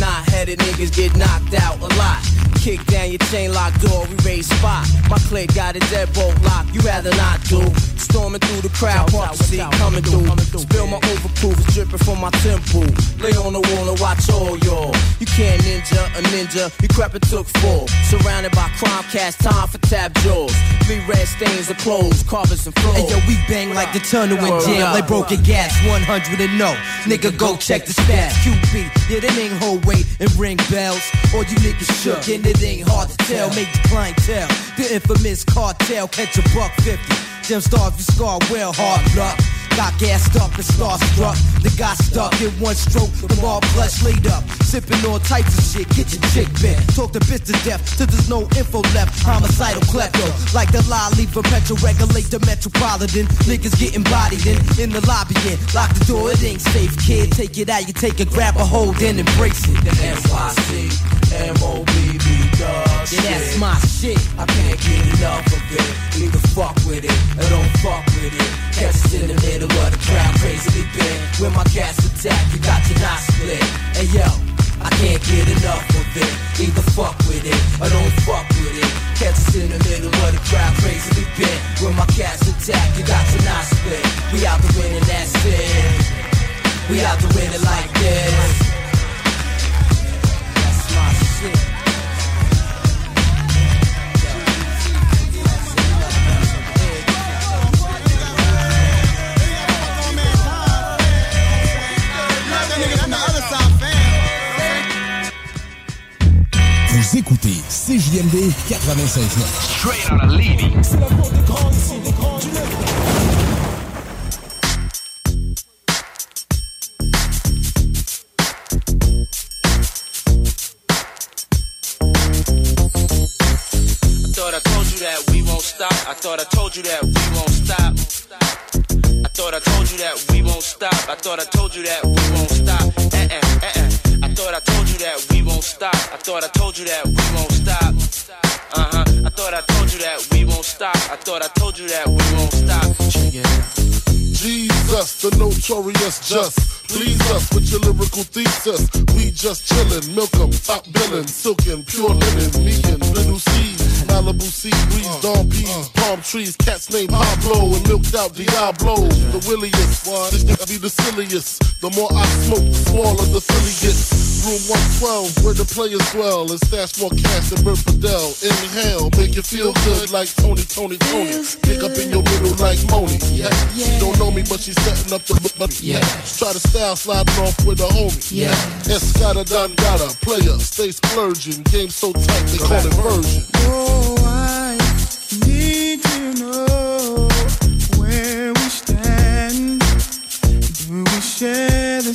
Not headed niggas get knocked out a lot. Kick down your chain lock door, we raise spot. My clique got a deadbolt lock, you rather not do. Storming through the crowd, park seat coming through. Spill my overproof, it's dripping from my temple. Lay on the wall and watch all y'all. You can't ninja a ninja, you crap it took four. Surrounded by crime cast, time for tap jaws. Three red stains of clothes, carpets and floors. Hey yo, we bang like the tunnel in jam, like broken gas, 100 and no. Nigga, go check the stats. QB, yeah, them ain't whole weight and ring bells. All you niggas shook, and it ain't hard to tell. Make the clientele, the infamous cartel, catch a buck fifty. Them stars you scar well, hard luck. Got gassed up and starstruck. They got stuck in one stroke. The all plush laid up. Sipping all types of shit. Get your chick bent. Talk the bitch to death till there's no info left. Homicidal klepto. Like the for metro. Regulate the metropolitan. Niggas getting bodied in, in the lobby. In. Lock the door. It ain't safe, kid. Take it out. You take it, grab a hold, then embrace it. The NYC, M-O-B-B, dog Yeah, that's my shit. I can't get enough of it. Either fuck with it or don't fuck with it. Catch us in the middle of the crowd, crazily bent. When my gas attack, you got your knot split. Hey yo, I can't get enough of it. Either fuck with it or don't fuck with it. Catch us in the middle of the crowd, crazily bent. When my gas attack, you got your knot split. We out to win and that's it. We out to win it like this. That's my shit. Vous écoutez CJMD 96.9. Straight out of Levy. C'est la porte des grands ici, des grands du I thought I told you that we won't stop. I thought I told you that we won't stop. I thought I told you that we won't stop. I thought I told you that we won't stop. I thought I told you that we won't stop. I thought I told you that we won't stop. Uh huh. I thought I told you that we won't stop. I thought I told you that we won't stop. Jesus, the notorious just. Please us with your lyrical thesis. We just chillin', milk 'em, top billin', silkin', pure linen, me and little seeds. Malibu sea breeze, dawn peas, palm trees, cats named Pablo and milked out Diablo. The williest, this nigga be the silliest. The more I smoke, the smaller the silly gets. Room 112, where the players dwell, and stash more cash than Bert Fidel. Inhale, make you feel good like Tony, Tony, Tony. Pick up in your middle like Moni. Yeah. She don't know me, but she's setting up the but yeah. Try to style sliding off with a homie. Yeah. Escada Don Gata, player, stay splurging. Game so tight, they call it version. I need to know where we stand. Do we share the